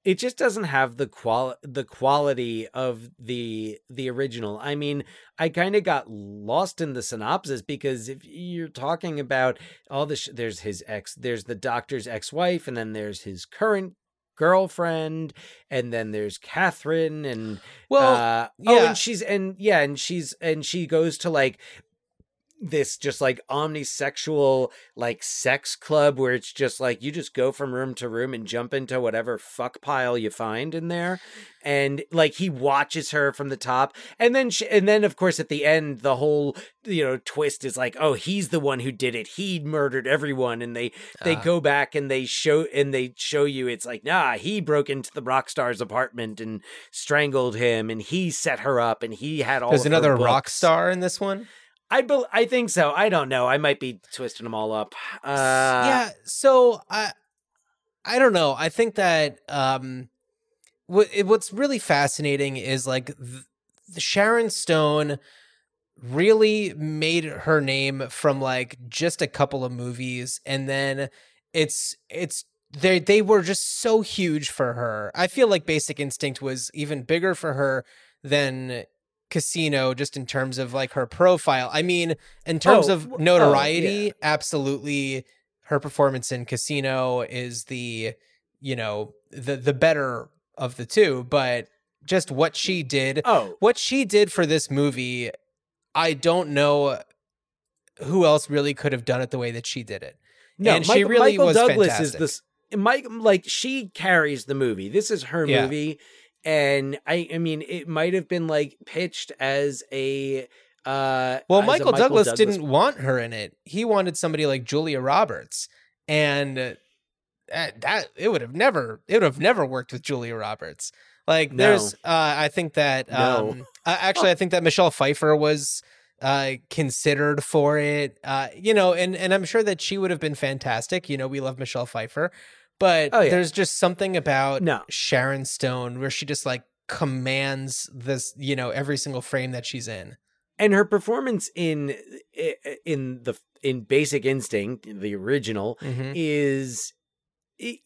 it just doesn't have the qual the quality of the the original. I mean, I kind of got lost in the synopsis because if you're talking about all the sh- there's his ex there's the doctor's ex-wife and then there's his current girlfriend and then there's Catherine and well uh, oh, and she's and yeah, and she's and she goes to like this just like omnisexual like sex club where it's just like you just go from room to room and jump into whatever fuck pile you find in there. And like he watches her from the top. And then she, and then of course at the end the whole you know twist is like oh he's the one who did it. He murdered everyone. And they they Ah. go back and they show and they show you it's like nah he broke into the rock star's apartment and strangled him. And he set her up and he had all there's another rock star in this one I bel I think so. I don't know. I might be twisting them all up. Uh, yeah so i i don't know i think that um what what's really fascinating is like th- sharon stone really made her name from like just a couple of movies and then it's it's they they were just so huge for her i feel like basic instinct was even bigger for her than casino just in terms of like her profile i mean in terms Oh, of oh, notoriety yeah. absolutely her performance in casino is the you know the the better of the two but just what she did oh, what she did for this movie i don't know who else really could have done it the way that she did it no. and she Michael, really Michael was Douglas fantastic. is this. Mike, like she carries the movie. This is her Yeah. movie, and I, I mean, it might have been like pitched as a. Uh, well a michael, douglas, didn't want her in it he wanted somebody like julia roberts and uh, that, that it would have never it would have never worked with julia roberts like No. there's uh i think that No. um uh, actually i think that michelle pfeiffer was uh considered for it uh you know and and i'm sure that she would have been fantastic you know we love michelle pfeiffer but Oh, yeah. there's just something about No. sharon stone where she just like commands this you know every single frame that she's in and her performance in in the in Basic Instinct, the original, Mhm. is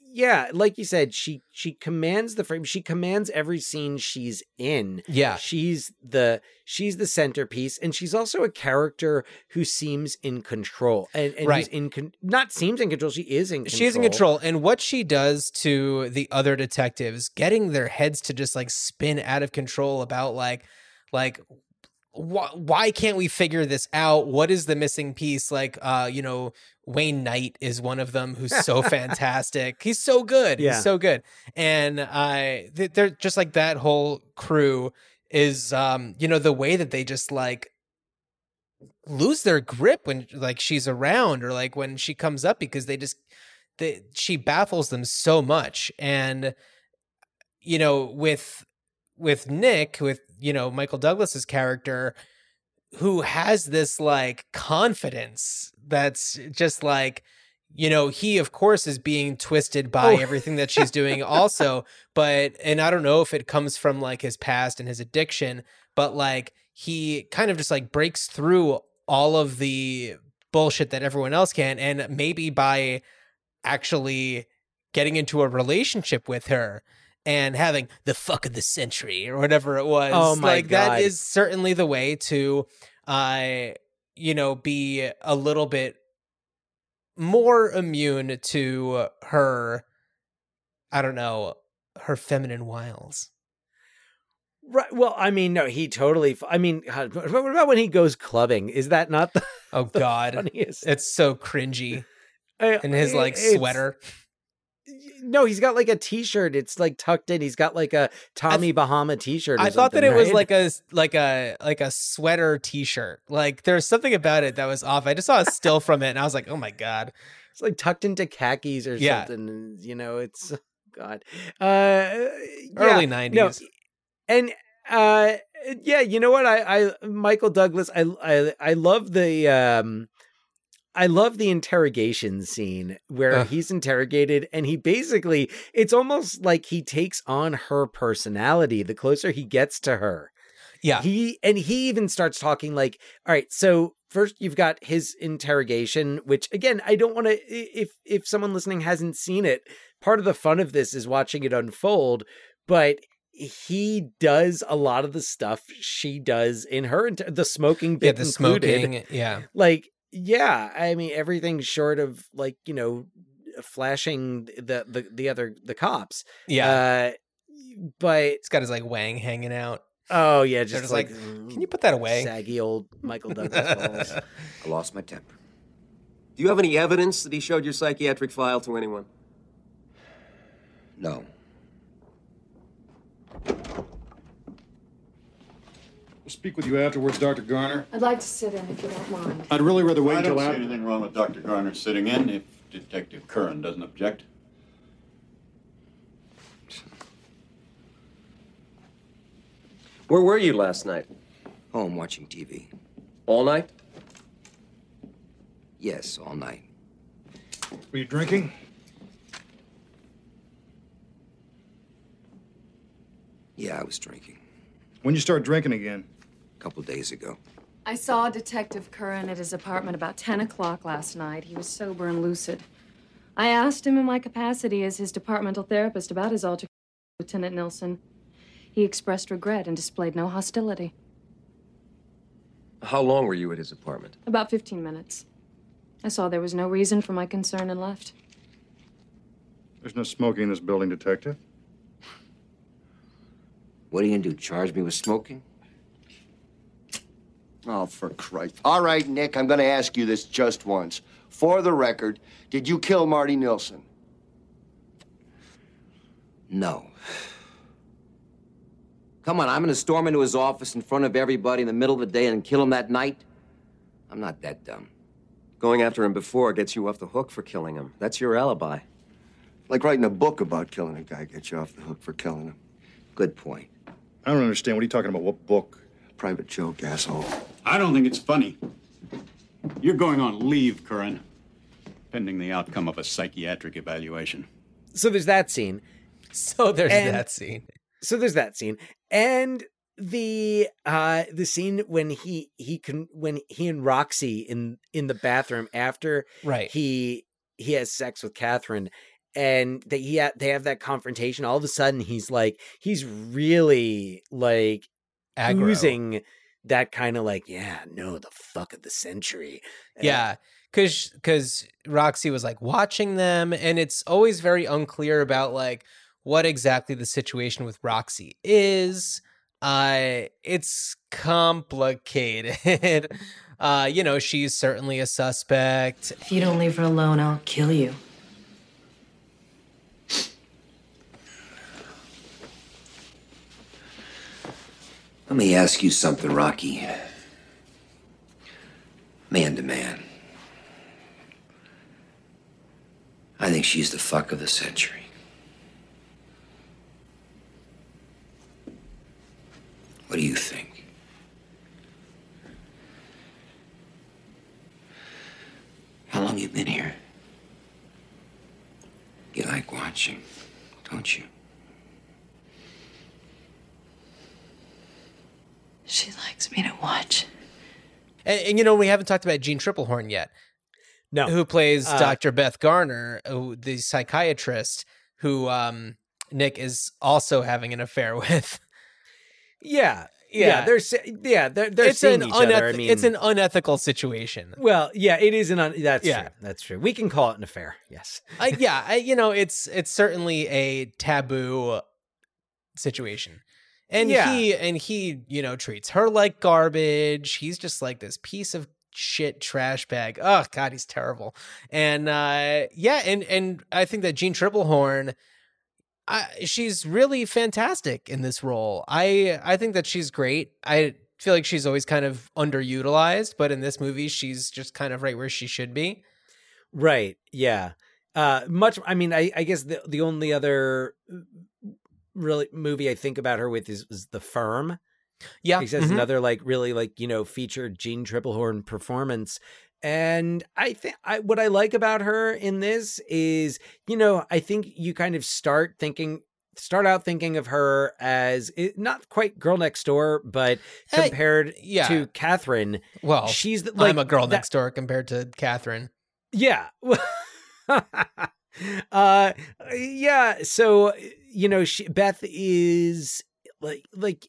yeah like you said she she commands the frame she commands every scene she's in yeah she's the she's the centerpiece and she's also a character who seems in control and, and Right. who's in con- not seems in control she is in control She's in control. And what she does to the other detectives, getting their heads to just like spin out of control about like like wh- why can't we figure this out? What is the missing piece? Like, uh, you know, Wayne Knight is one of them who's so fantastic. He's so good. Yeah. He's so good. And uh, they're just like that whole crew is, um, you know, the way that they just like lose their grip when like she's around or like when she comes up because they just they, she baffles them so much and you know with with Nick with you know Michael Douglas's character who has this like confidence that's just like you know he of course is being twisted by Oh. everything that she's doing also but and I don't know if it comes from like his past and his addiction but like he kind of just like breaks through all of the bullshit that everyone else can and maybe by actually getting into a relationship with her and having the fuck of the century or whatever it was Oh my like that God. is certainly the way to uh you know be a little bit more immune to her i don't know her feminine wiles Right. Well, I mean, no, he totally. I mean, God, what about when he goes clubbing? Is that not the oh god funniest? it's so cringy I- in his like sweater No, he's got like a T-shirt. It's like tucked in. He's got like a Tommy Bahama T-shirt. I thought that it was like a like a like a sweater T-shirt. Like there's something about it that was off. I just saw a still from it, and I was like, oh my god. it's like tucked into khakis or Yeah. something. You know, it's God. Uh, Early yeah, '90s. No, and uh, yeah, you know what? I, I Michael Douglas. I, I, I love the um. I love the interrogation scene where Ugh. he's interrogated and he basically it's almost like he takes on her personality the closer he gets to her. Yeah. He and he even starts talking like, all right, so first you've got his interrogation, which again, I don't want to if if someone listening hasn't seen it, part of the fun of this is watching it unfold, but he does a lot of the stuff she does in her inter- the smoking yeah, bit the included. smoking. Yeah. Like, yeah, I mean everything short of like, you know, flashing the the the other the cops. Yeah. Uh but He's got his like wang hanging out. oh yeah, just, just like, like, Can you put that away? saggy old Michael Douglas balls. I lost my temper. Do you have any evidence that he showed your psychiatric file to anyone? No. We'll speak with you afterwards, Dr. Garner. I'd like to sit in if you don't mind. I'd really rather wait I until don't see anything wrong with Dr. Garner sitting in if Detective Curran doesn't object. Where were you last night? Home watching TV. All night? Yes, all night. Were you drinking? Yeah, I was drinking. When you start drinking again? A couple days ago. I saw Detective Curran at his apartment about 10 o'clock last night. He was sober and lucid. I asked him in my capacity as his departmental therapist about his altercation with Lieutenant Nilsson. He expressed regret and displayed no hostility. How long were you at his apartment? About 15 minutes. I saw there was no reason for my concern and left. There's no smoking in this building, Detective. What are you gonna do? Charge me with smoking? Oh, for Christ. All right, Nick, I'm going to ask you this just once. For the record, did you kill Marty Nilsson? No. Come on, I'm gonna storm into his office in front of everybody in the middle of the day and kill him that night? I'm not that dumb. Going after him before gets you off the hook for killing him. That's your alibi. Like writing a book about killing a guy gets you off the hook for killing him. Good point. I don't understand. What are you talking about? What book? Private joke, asshole. I don't think it's funny. You're going on leave, Curran, pending the outcome of a psychiatric evaluation. so there's that scene. So there's And- that scene. So there's that scene. And the uh the scene when he he can when he and Roxy in in the bathroom after Right. he he has sex with Catherine and they he ha- they have that confrontation all of a sudden he's like he's really like Aggro. oozing that kind of like yeah no the fuck of the century Uh, Yeah, because because Roxy was like watching them, and it's always very unclear about like what exactly the situation with Roxy is. uh it's complicated. uh, you know, she's certainly a suspect. If you don't leave her alone, I'll kill you. Let me ask you something, Rocky. Man to man. I think she's the fuck of the century. What do you think? How long you been here? You like watching, don't you? She likes me to watch. And, and you know, we haven't talked about Jeanne Tripplehorn yet. No. Who plays Uh, Dr. Beth Garner, who, the psychiatrist who um Nick is also having an affair with. Yeah. Yeah. Yeah. They're yeah, they're they're it's seeing an each other. I mean it's an unethical situation. Well, yeah, it is an un- that's Yeah. true. That's true. We can call it an affair. Yes. I, yeah, I, you know, it's it's certainly a taboo situation. And Yeah. he and he, you know, treats her like garbage. He's just like this piece of shit trash bag. Oh god, he's terrible. And uh yeah, and and I think that Jeanne Tripplehorn I, she's really fantastic in this role. I I think that she's great. I feel like she's always kind of underutilized, but in this movie she's just kind of right where she should be. Right. Yeah. Uh much I mean I I guess the the only other really movie I think about her with is, is The Firm. Yeah. Because that's mhm. another like really like, you know, featured Jeanne Tripplehorn performance. And I think I what I like about her in this is, you know, I think you kind of start thinking start out thinking of her as it, not quite girl next door, but Eh, compared yeah. to Catherine, Well, she's the, like I'm a girl that- next door compared to Catherine. Yeah. uh yeah, so you know, she, Beth is like like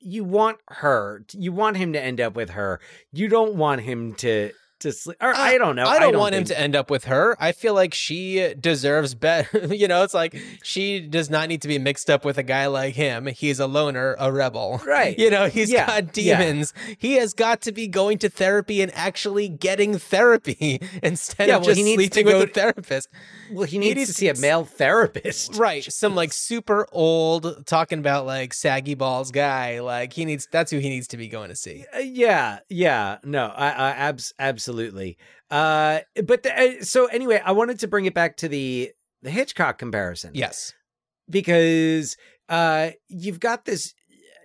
you want her, you want him to end up with her. You don't want him to to sleep. Or I don't know. Uh, I don't, want him to end up with her. I feel like she deserves better. you know, it's like she does not need to be mixed up with a guy like him. He's a loner, a rebel. Right. You know, he's Yeah, got yeah. demons. He has got to be going to therapy and actually getting therapy instead Yeah, of well, just he to sleeping go with a to- therapist. Well, he needs, needs to see a male therapist. Right. Some like super old talking about like saggy balls guy. Like he needs that's who he needs to be going to see. Uh, yeah, yeah, no, I, I abs- absolutely. Uh, but the, uh, so anyway, I wanted to bring it back to the the Hitchcock comparison. Yes. because uh, you've got this,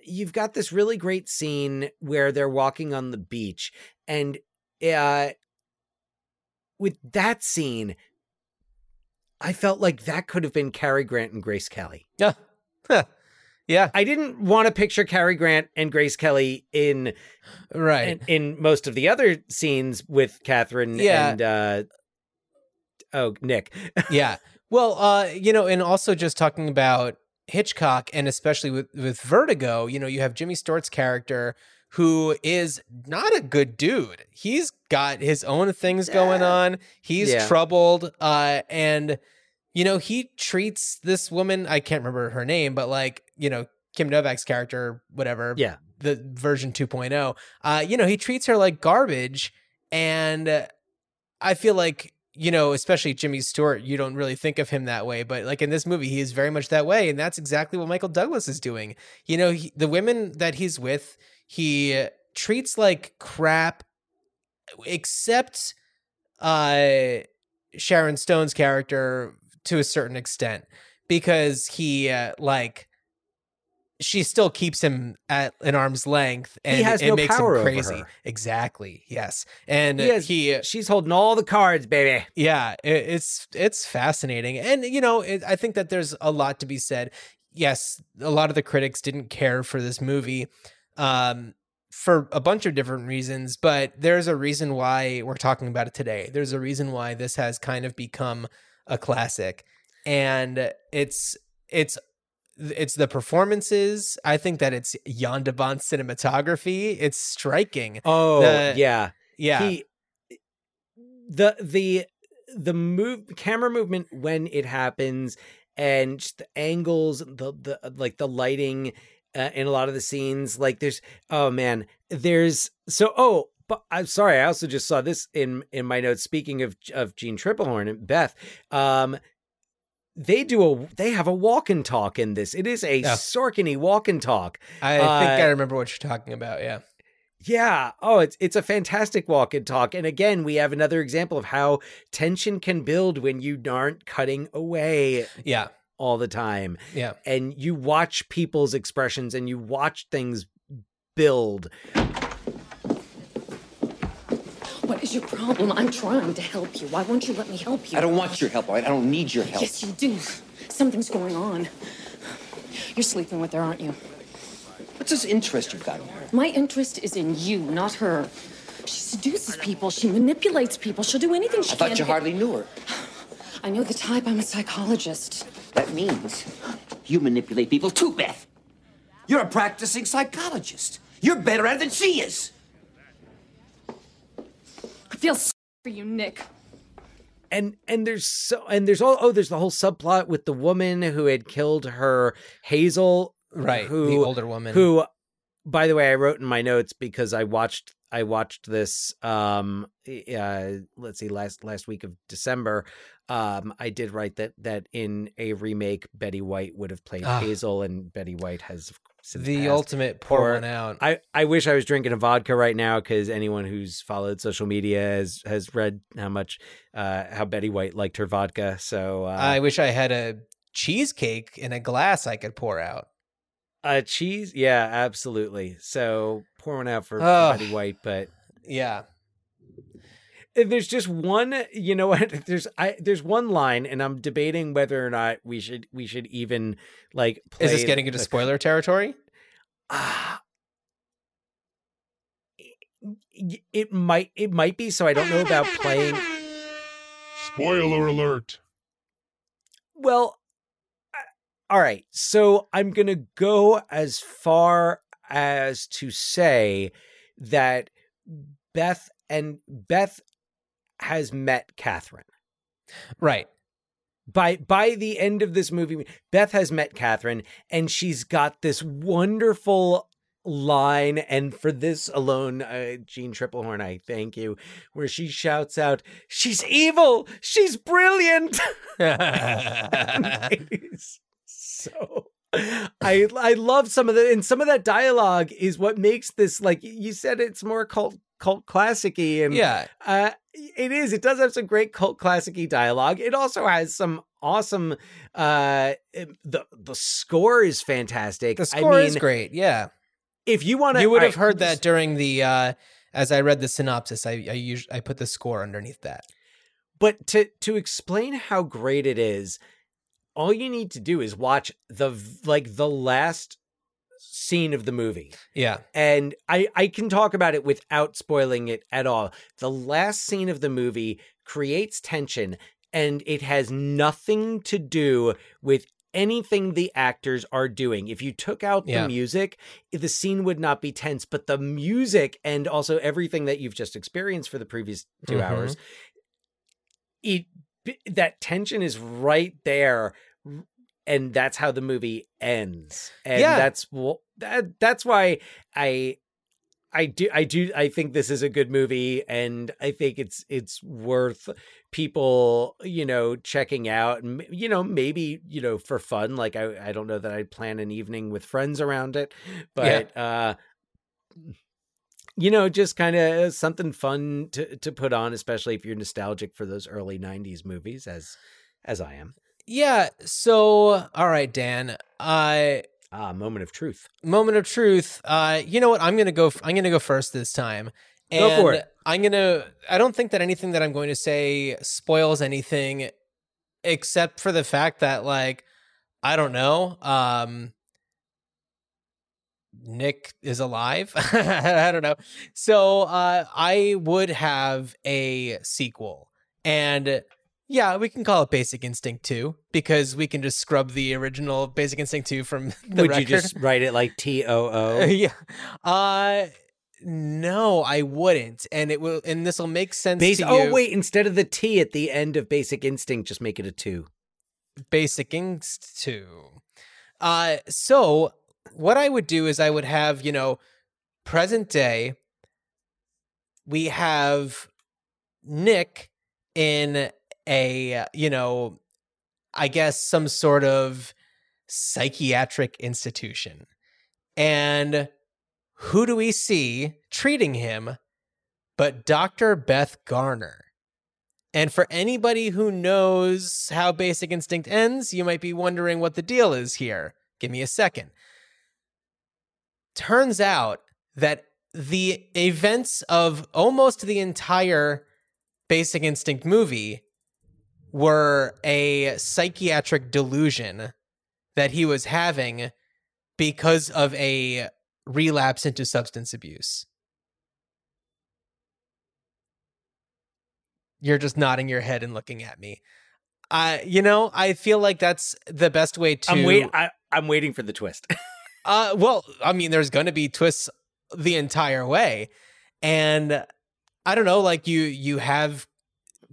you've got this really great scene where they're walking on the beach, and uh, with that scene, I felt like that could have been Cary Grant and Grace Kelly. Yeah. Yeah. I didn't want to picture Cary Grant and Grace Kelly in Right. in, in most of the other scenes with Catherine Yeah. and uh oh Nick. yeah. Well, uh, you know, and also just talking about Hitchcock and especially with with Vertigo, you know, you have Jimmy Stewart's character who is not a good dude. He's got his own things going on. He's Yeah. troubled uh and you know, he treats this woman, I can't remember her name, but like, you know, Kim Novak's character, whatever. Yeah. The version 2.0. Uh, you know, he treats her like garbage and uh, I feel like you know, especially Jimmy Stewart, you don't really think of him that way, but like in this movie, he is very much that way, and that's exactly what Michael Douglas is doing. You know, he, the women that he's with, he treats like crap, except uh Sharon Stone's character to a certain extent because he uh, like she still keeps him at an arm's length and He has it no makes power him crazy. Exactly. Yes. And He has- he she's holding all the cards, baby. yeah, it, it's it's fascinating, and you know, it, I think that there's a lot to be said. Yes, a lot of the critics didn't care for this movie, um, for a bunch of different reasons, but there's a reason why we're talking about it today. There's a reason why this has kind of become a classic, and it's it's it's the performances. I think that it's Jan de cinematography. It's striking. Oh The- yeah, Yeah. He, the the the move camera movement when it happens and the angles, the the like the lighting. uh, in a lot of the scenes. Like there's oh man, there's so oh. But I'm sorry. I also just saw this in in my notes. Speaking of of Jeanne Tripplehorn and Beth, um, they do a they have a walk and talk in this. It is a Yeah. Sorkin walk and talk. I think I Uh, remember what you're talking about. Yeah. Yeah. Oh, it's it's a fantastic walk and talk. And again, we have another example of how tension can build when you aren't cutting away Yeah. all the time. Yeah. And you watch people's expressions and you watch things build. What is your problem? I'm trying to help you. Why won't you let me help you? I don't want your help, all right? I don't need your help. Yes, you do. Something's going on. You're sleeping with her, aren't you? What's this interest you've got in her? My interest is in you, not her. She seduces people. She manipulates people. She'll do anything she I can. thought to you hardly knew her. I know the type. I'm a psychologist. That means you manipulate people too, Beth. You're a practicing psychologist. You're better at it than she is. I feel s- for you, Nick. And and there's so and there's all oh there's the whole subplot with the woman who had killed her Hazel Right, who the older woman. who by the way I wrote in my notes because I watched I watched this um uh let's see last last week of December um I did write that that in a remake Betty White would have played Ah. Hazel and Betty White has The ultimate pour Poor- one out. I, I wish I was drinking a vodka right now because anyone who's followed social media has has read how much uh how Betty White liked her vodka. So uh, I wish I had a cheesecake in a glass I could pour out. uh cheese, yeah, absolutely. So pour one out for, Ugh. Betty White, but Yeah. Uh, there's just one you know what there's i there's one line and i'm debating whether or not we should we should even like play Is this getting into the- spoiler territory? Ah. Y- it might it might be so i don't know about playing Spoiler alert. well all right so i'm gonna go as far as to say that beth and beth has met catherine. Right. by by the end of this movie beth has met catherine and she's got this wonderful line and for this alone uh, jeanne tripplehorn i thank you where she shouts out she's evil! She's brilliant! So I I love some of the and some of that dialogue is what makes this like you said it's more cult cult classicy and Yeah. uh it is it does have some great cult classicy dialogue it also has some awesome uh the the score is fantastic The score I mean, is great. Yeah. if you want to You would have heard that during the uh as I read the synopsis. I I us- I put the score underneath that. but to to explain how great it is all you need to do is watch the like the last scene of the movie Yeah. and I I can talk about it without spoiling it at all. The last scene of the movie creates tension and it has nothing to do with anything the actors are doing. If you took out Yeah. the music, the scene would not be tense, but the music and also everything that you've just experienced for the previous 2 Mhm. hours it that tension is right there and that's how the movie ends. And Yeah. that's that that's why i i do i do i think this is a good movie and i think it's it's worth people you know checking out and you know maybe you know for fun like i i don't know that i'd plan an evening with friends around it but uh you know just kind of something fun to to put on especially if you're nostalgic for those early 90s movies as as i am Yeah. So all right, Dan. Uh ah moment of truth moment of truth. Uh you know what? I'm gonna go f- I'm gonna go first this time. Go for it. I'm gonna I don't think that anything that I'm going to say spoils anything except for the fact that like I don't know. Um Nick is alive. I don't know. So uh I would have a sequel. And yeah, we can call it Basic Instinct 2 because we can just scrub the original Basic Instinct 2 from the would record. you just write it like t-o-o yeah. Uh no, I wouldn't. And it will and this will make sense Bas- to oh wait instead of the t at the end of basic instinct just make it a two Basic Instinct 2. Uh so what I would do is I would have, you know, present day, we have Nick in a, you know, I guess some sort of psychiatric institution. And who do we see treating him but Dr. Beth Garner? And for anybody who knows how Basic Instinct ends, you might be wondering what the deal is here. Give me a second. Turns out that the events of almost the entire Basic Instinct movie were a psychiatric delusion that he was having because of a relapse into substance abuse. You're just nodding your head and looking at me. I, you know, I feel like that's the best way to. I'm wait. I, I'm waiting for the twist. uh, well, I mean, there's going to be twists the entire way, and I don't know. Like you, you have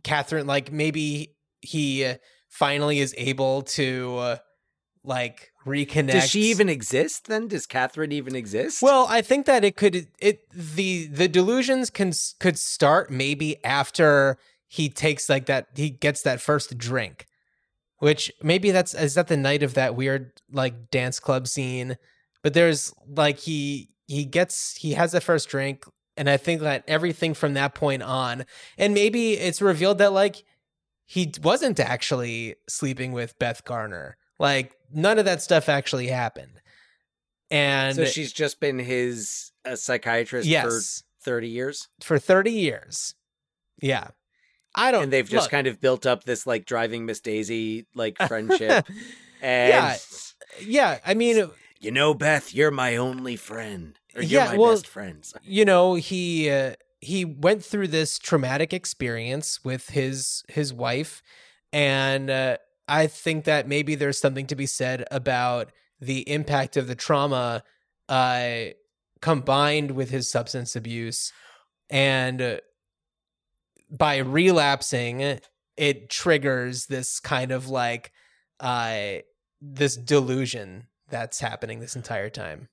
Catherine. Like maybe he finally is able to, uh, like reconnect. Does she even exist? Then does Catherine even exist? Well, I think that it could. It the the delusions can could start maybe after he takes like that he gets that first drink which maybe that's is that the night of that weird like dance club scene but there's like he he gets he has the first drink and i think that everything from that point on and maybe it's revealed that like he wasn't actually sleeping with beth garner like none of that stuff actually happened and so she's just been his uh, psychiatrist yes. for 30 years for 30 years yeah I don't. And they've just look, kind of built up this like driving Miss Daisy like friendship. and yeah, yeah. I mean, you know, Beth, you're my only friend. Or you're yeah, my well, best friends. You know, he uh, he went through this traumatic experience with his his wife, and uh, I think that maybe there's something to be said about the impact of the trauma uh, combined with his substance abuse and. Uh, by relapsing it triggers this kind of like uh this delusion that's happening this entire time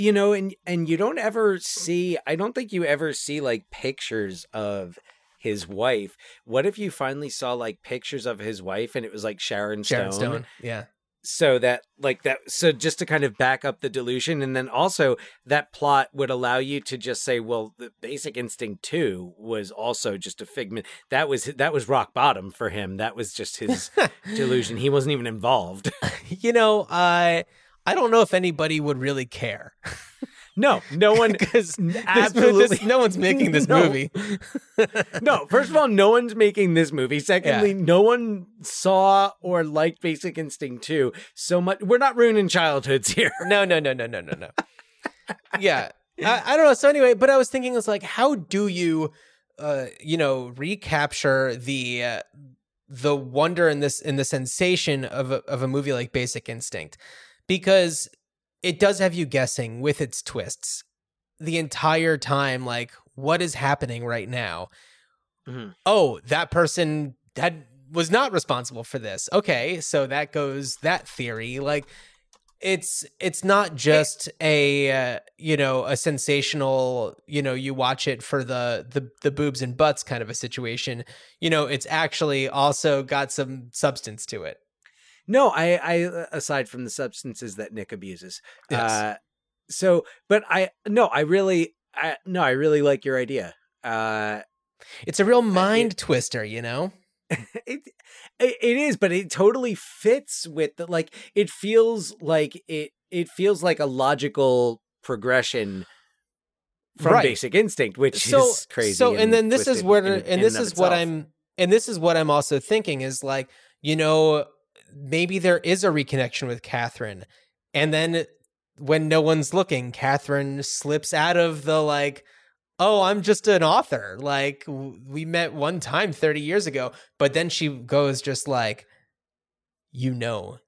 you know and and you don't ever see i don't think you ever see like pictures of his wife. What if you finally saw like pictures of his wife and it was like sharon stone, sharon stone? Yeah. So that like that so just to kind of back up the delusion and then also that plot would allow you to just say well the basic instinct 2 was also just a figment that was that was rock bottom for him. That was just his delusion. He wasn't even involved. You know i i don't know if anybody would really care no, no one because absolutely this, no one's making this no. movie. no, first of all, no one's making this movie. Secondly, yeah. no one saw or liked Basic Instinct 2 so much. We're not ruining childhoods here. No, no, no, no, no, no, no. yeah, I, I don't know. So anyway, but I was thinking, it's like, how do you, uh, you know, recapture the uh, the wonder in this in the sensation of a, of a movie like Basic Instinct? Because it does have you guessing with its twists the entire time like what is happening right now? Mm-hmm. oh that person that was not responsible for this. Okay so that goes that theory like it's it's not just a uh, you know a sensational you know you watch it for the the the boobs and butts kind of a situation. You know it's actually also got some substance to it no, I, I uh, aside from the substances that Nick abuses. Yes. Uh, so, but I no, I really, I no, I really like your idea. Uh, it's a real mind it, twister, you know. It, it is, but it totally fits with the like. It feels like it. It feels like a logical progression from right. Basic Instinct, which so, is crazy. So, and, and then this is where, and in this and is what. I'm, and this is what I'm also thinking is like, you know, maybe there is a reconnection with Catherine. And then when no one's looking, Catherine slips out of the like, oh, I'm just an author. Like we met one time 30 years ago. But then she goes just like, you know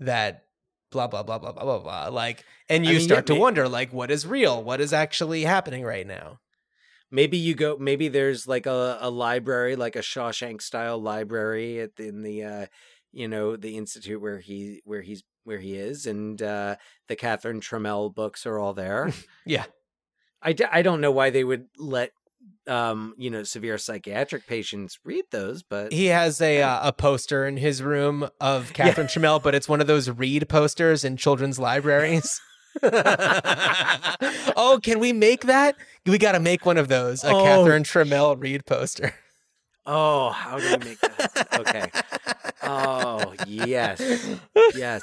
that blah blah blah blah blah blah blah. Like and you I mean, start yeah, to wonder like what is real? What is actually happening right now? maybe you go maybe there's like a, a library like a shawshank style library at in the uh you know the institute where he where he's where he is, and uh, the Catherine Tramell books are all there. Yeah. I, d- I don't know why they would let um you know severe psychiatric patients read those, but He has a uh, a poster in his room of Catherine Tramell, but it's one of those read posters in children's libraries. oh, can we make that? We got to make one of those. A Oh. Catherine Tramell read poster. oh, how do we make that? okay. Oh yes, yes,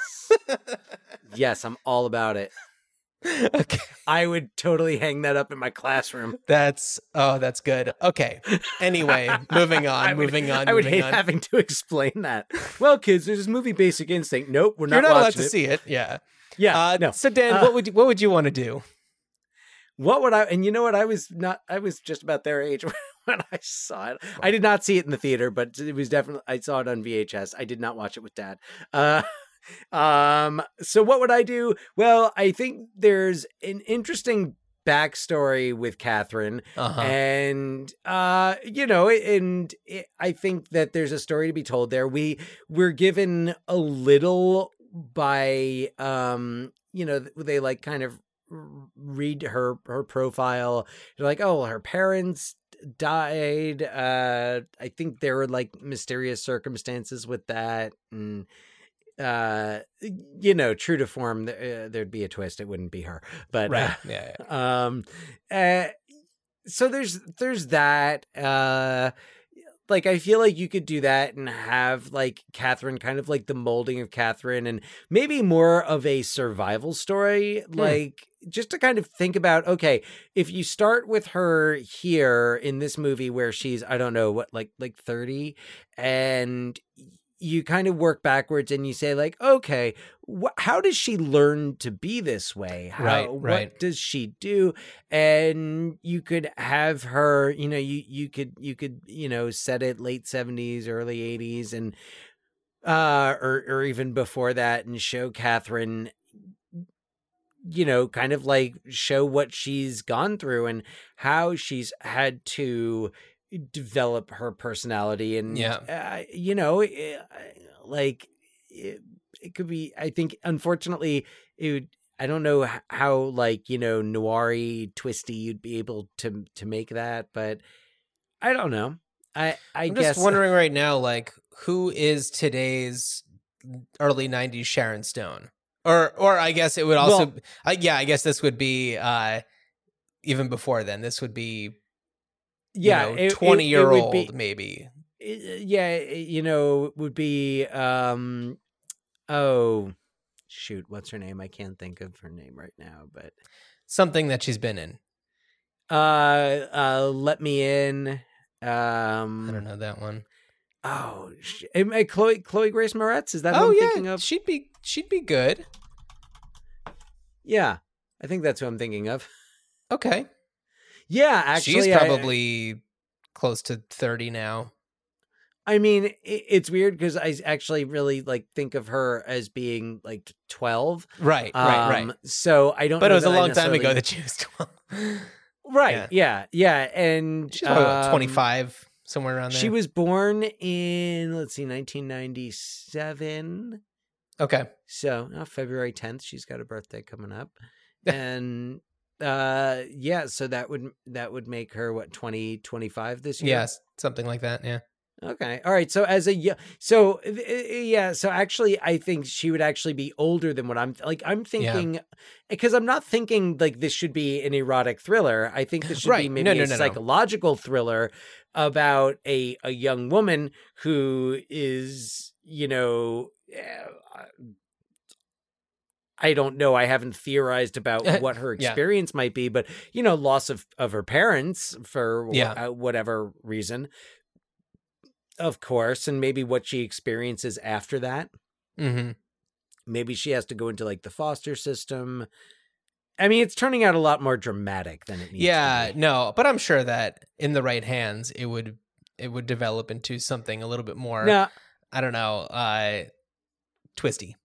yes. I'm all about it. Okay. I would totally hang that up in my classroom. That's oh, that's good. Okay. Anyway, moving on. Would- moving on. I would hate on. having to explain that. Well, kids, there's this movie Basic Instinct. Nope, we're not. You're not allowed watching to it. see it. Yeah. Yeah, Uh, no. So Dan, Uh, what would you, what would you want to do? What would I? And you know what? I was not. I was just about their age when I saw it. I did not see it in the theater, but it was definitely. I saw it on VHS. I did not watch it with Dad. Uh, um. So what would I do? Well, I think there's an interesting backstory with Catherine, Uh-huh. and uh, you know, and it, I think that there's a story to be told there. We we're given a little by um, you know, they like kind of read her her profile they're like oh her parents died uh i think there were like mysterious circumstances with that and uh you know true to form th- uh, there'd be a twist it wouldn't be her but Right. uh, Yeah. um uh, so there's there's that uh like I feel like you could do that and have like Catherine kind of like the molding of Catherine and maybe more of a survival story hmm. like just to kind of think about okay if you start with her here in this movie where she's I don't know what like like 30 and you kind of work backwards and you say like okay wh- how does she learn to be this way? How, Right, what does she do? And you could have her you know you you could you could you know set it late 70s early 80s and uh or or even before that and show Catherine you know kind of like show what she's gone through and how she's had to develop her personality and Yeah. uh, you know eh, like it, it could be i think unfortunately it would i don't know how like you know noir twisty you'd be able to to make that but i don't know i i I'm guess just wondering right now, like, who is today's early '90s Sharon Stone? Or, or I guess it would also, Well- I, yeah, I guess this would be uh even before then. This would be, yeah you know, it- it- it twenty year would old be- maybe. it- yeah you know would be um oh shoot what's her name i can't think of her name right now but Something that she's been in. uh uh let me in um I don't know that one. Oh, sh- Chloe Chloe Grace Moretz? Is that who oh I'm yeah, thinking of? she'd be she'd be good. Yeah, I think that's who I'm thinking of. Okay, Yeah, actually, she's I- probably close to thirty now. I, mean, i it's weird because I actually really like think of her as being like 12. Right, right, right. Um, So I don't. But know it was a long time ago that she was twelve. Right. Yeah. Yeah. And She's um, twenty five, somewhere around there. She was born in let's see, 1997. okay. So uh, February 10th, she's got a birthday coming up, and uh, yeah, so that would that would make her what twenty twenty five this year. Yes, something like that. Yeah. Okay. All right. So as a so yeah. So actually, I think she would actually be older than what I'm like. I'm thinking because I'm not thinking like this should be an erotic thriller. I think this should be maybe No, no, a no, no. psychological thriller about a a young woman who is you know. I don't know. I haven't theorized about what her Yeah. experience might be, but you know, loss of of her parents for Yeah. uh, whatever reason, of course, and maybe what she experiences after that. Mm-hmm. Maybe she has to go into like the foster system. I mean, it's turning out a lot more dramatic than it needs. Yeah. to be. No, but I'm sure that in the right hands, it would it would develop into something a little bit more. No, I don't know. Uh, twisty.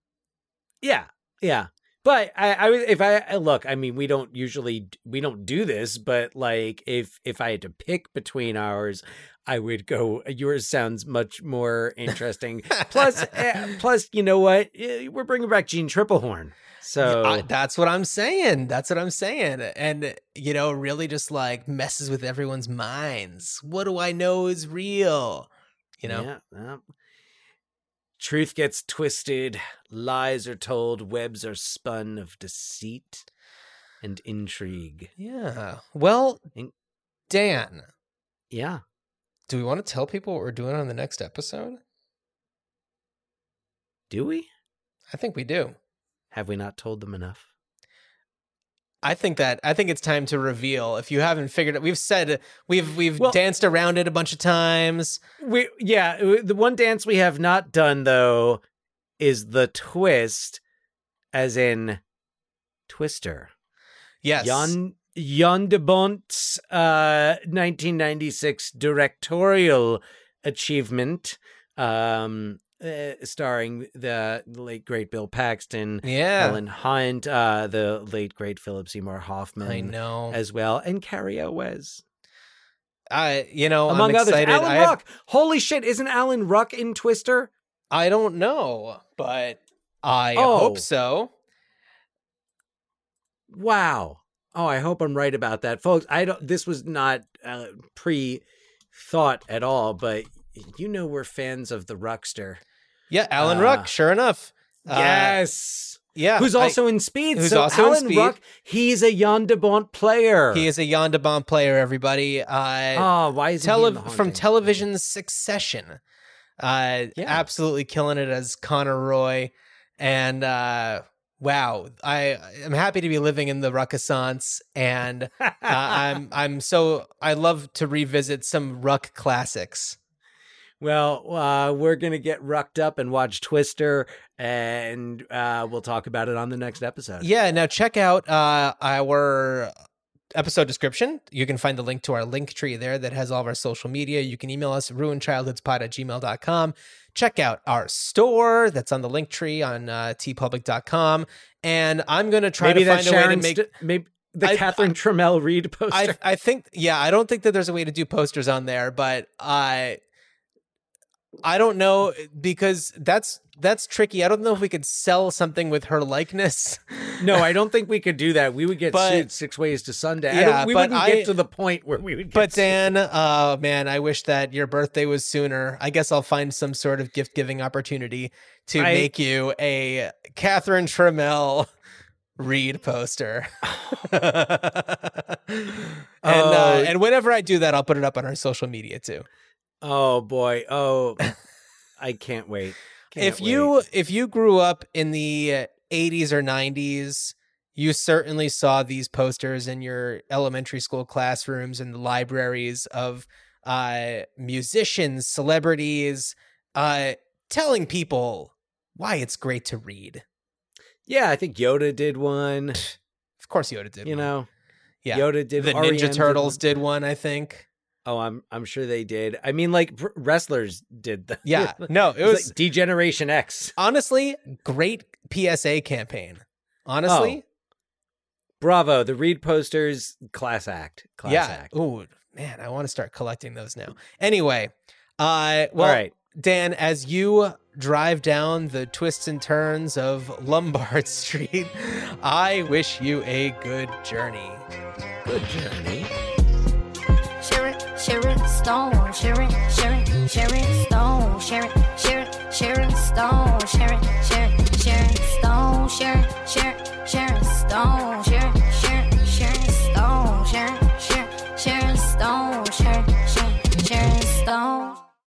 yeah, yeah. But I, I if I I- look, I mean, we don't usually we don't do this, but like if if I had to pick between ours, I would go. Yours sounds much more interesting. plus, eh, plus, you know what? Eh, We're bringing back Jeanne Tripplehorn, so I- that's what I'm saying. That's what I'm saying. And, you know, really just like messes with everyone's minds. What do I know is real? You know? Yeah, yeah. Truth gets twisted, lies are told, webs are spun of deceit and intrigue. Yeah. Well, In- Dan, Yeah. do we want to tell people what we're doing on the next episode? Do we? I think we do. Have we not told them enough? I think that I think it's time to reveal. If you haven't figured it, we've said we've we've Well- danced around it a bunch of times. We yeah, the one dance we have not done though is the twist as in Twister. Yes. Jan Jan de Bont's uh 1996 directorial achievement um uh, starring the late great Bill Paxton, Yeah. Helen Hunt, uh the late great Philip Seymour Hoffman I know. as well and Cary Elwes. I you know, among I'm others. excited. Alan I have- Ruck. Holy shit! Isn't Alan Ruck in Twister? I don't know, but I Oh. hope so. Wow. Oh, I hope I'm right about that, folks. I don't. This was not uh, pre-thought at all, but you know we're fans of the Ruckster. Yeah, Alan Uh, Ruck, sure enough. Uh, yes. yeah. Who's I- also in Speed. who's so also in Alan Speed. Ruck, he's a Jan de Bont player. He is a Jan de Bont player, everybody. Uh, Oh, why is he tele- in The from television's Succession. Uh, Yeah. absolutely killing it as Connor Roy, and uh, wow, I am happy to be living in the Ruckessance, and uh, I'm I'm so I love to revisit some Ruck classics. Well, uh, we're gonna get rucked up and watch Twister, and uh, we'll talk about it on the next episode. Yeah, now check out uh, our episode description. You can find the link to our link tree there that has all of our social media. You can email us ruinchildhoodspod at gmail.com. Check out our store that's on the link tree on uh, teepublic.com. And I'm going to try maybe to find a way to make. St- maybe the I- Catherine Tramell Reed poster. I, I think, yeah, I don't think that there's a way to do posters on there, but I. I don't know because that's that's tricky. I don't know if we could sell something with her likeness. No, I don't think we could do that. We would get But- sued six ways to Sunday. Yeah, we but wouldn't I- get to the point where we would. Get But sued. Dan, oh man, I wish that your birthday was sooner. I guess I'll find some sort of gift giving opportunity to I- make you a Catherine Tramell Reed poster. and uh, Oh. and whenever I do that, I'll put it up on our social media too. Oh boy, oh, I can't wait. Can't if wait. you if you grew up in the 80s or 90s you certainly saw these posters in your elementary school classrooms and the libraries of uh, musicians celebrities uh, telling people why it's great to read yeah, I think Yoda did one. of course yoda did You one. know, yeah Yoda did. the ninja did turtles one. did one i think Oh, I'm I'm sure they did. I mean, like wrestlers did. The, yeah no it it was was like D-Generation X. honestly great psa campaign honestly Bravo, the Reed posters, class act. Class yeah. act. Oh man, I want to start collecting those now. Anyway, uh, well, All right. Dan, as you drive down the twists and turns of Lombard Street, I wish you a good journey. Good journey. Sharon Stone, Sharon, Sharon, Sharon Stone, Sharon, Sharon, Sharon Stone, Sharon, Sharon, Sharon Stone, Sharon, Sharon, Sharon Stone, Sharon.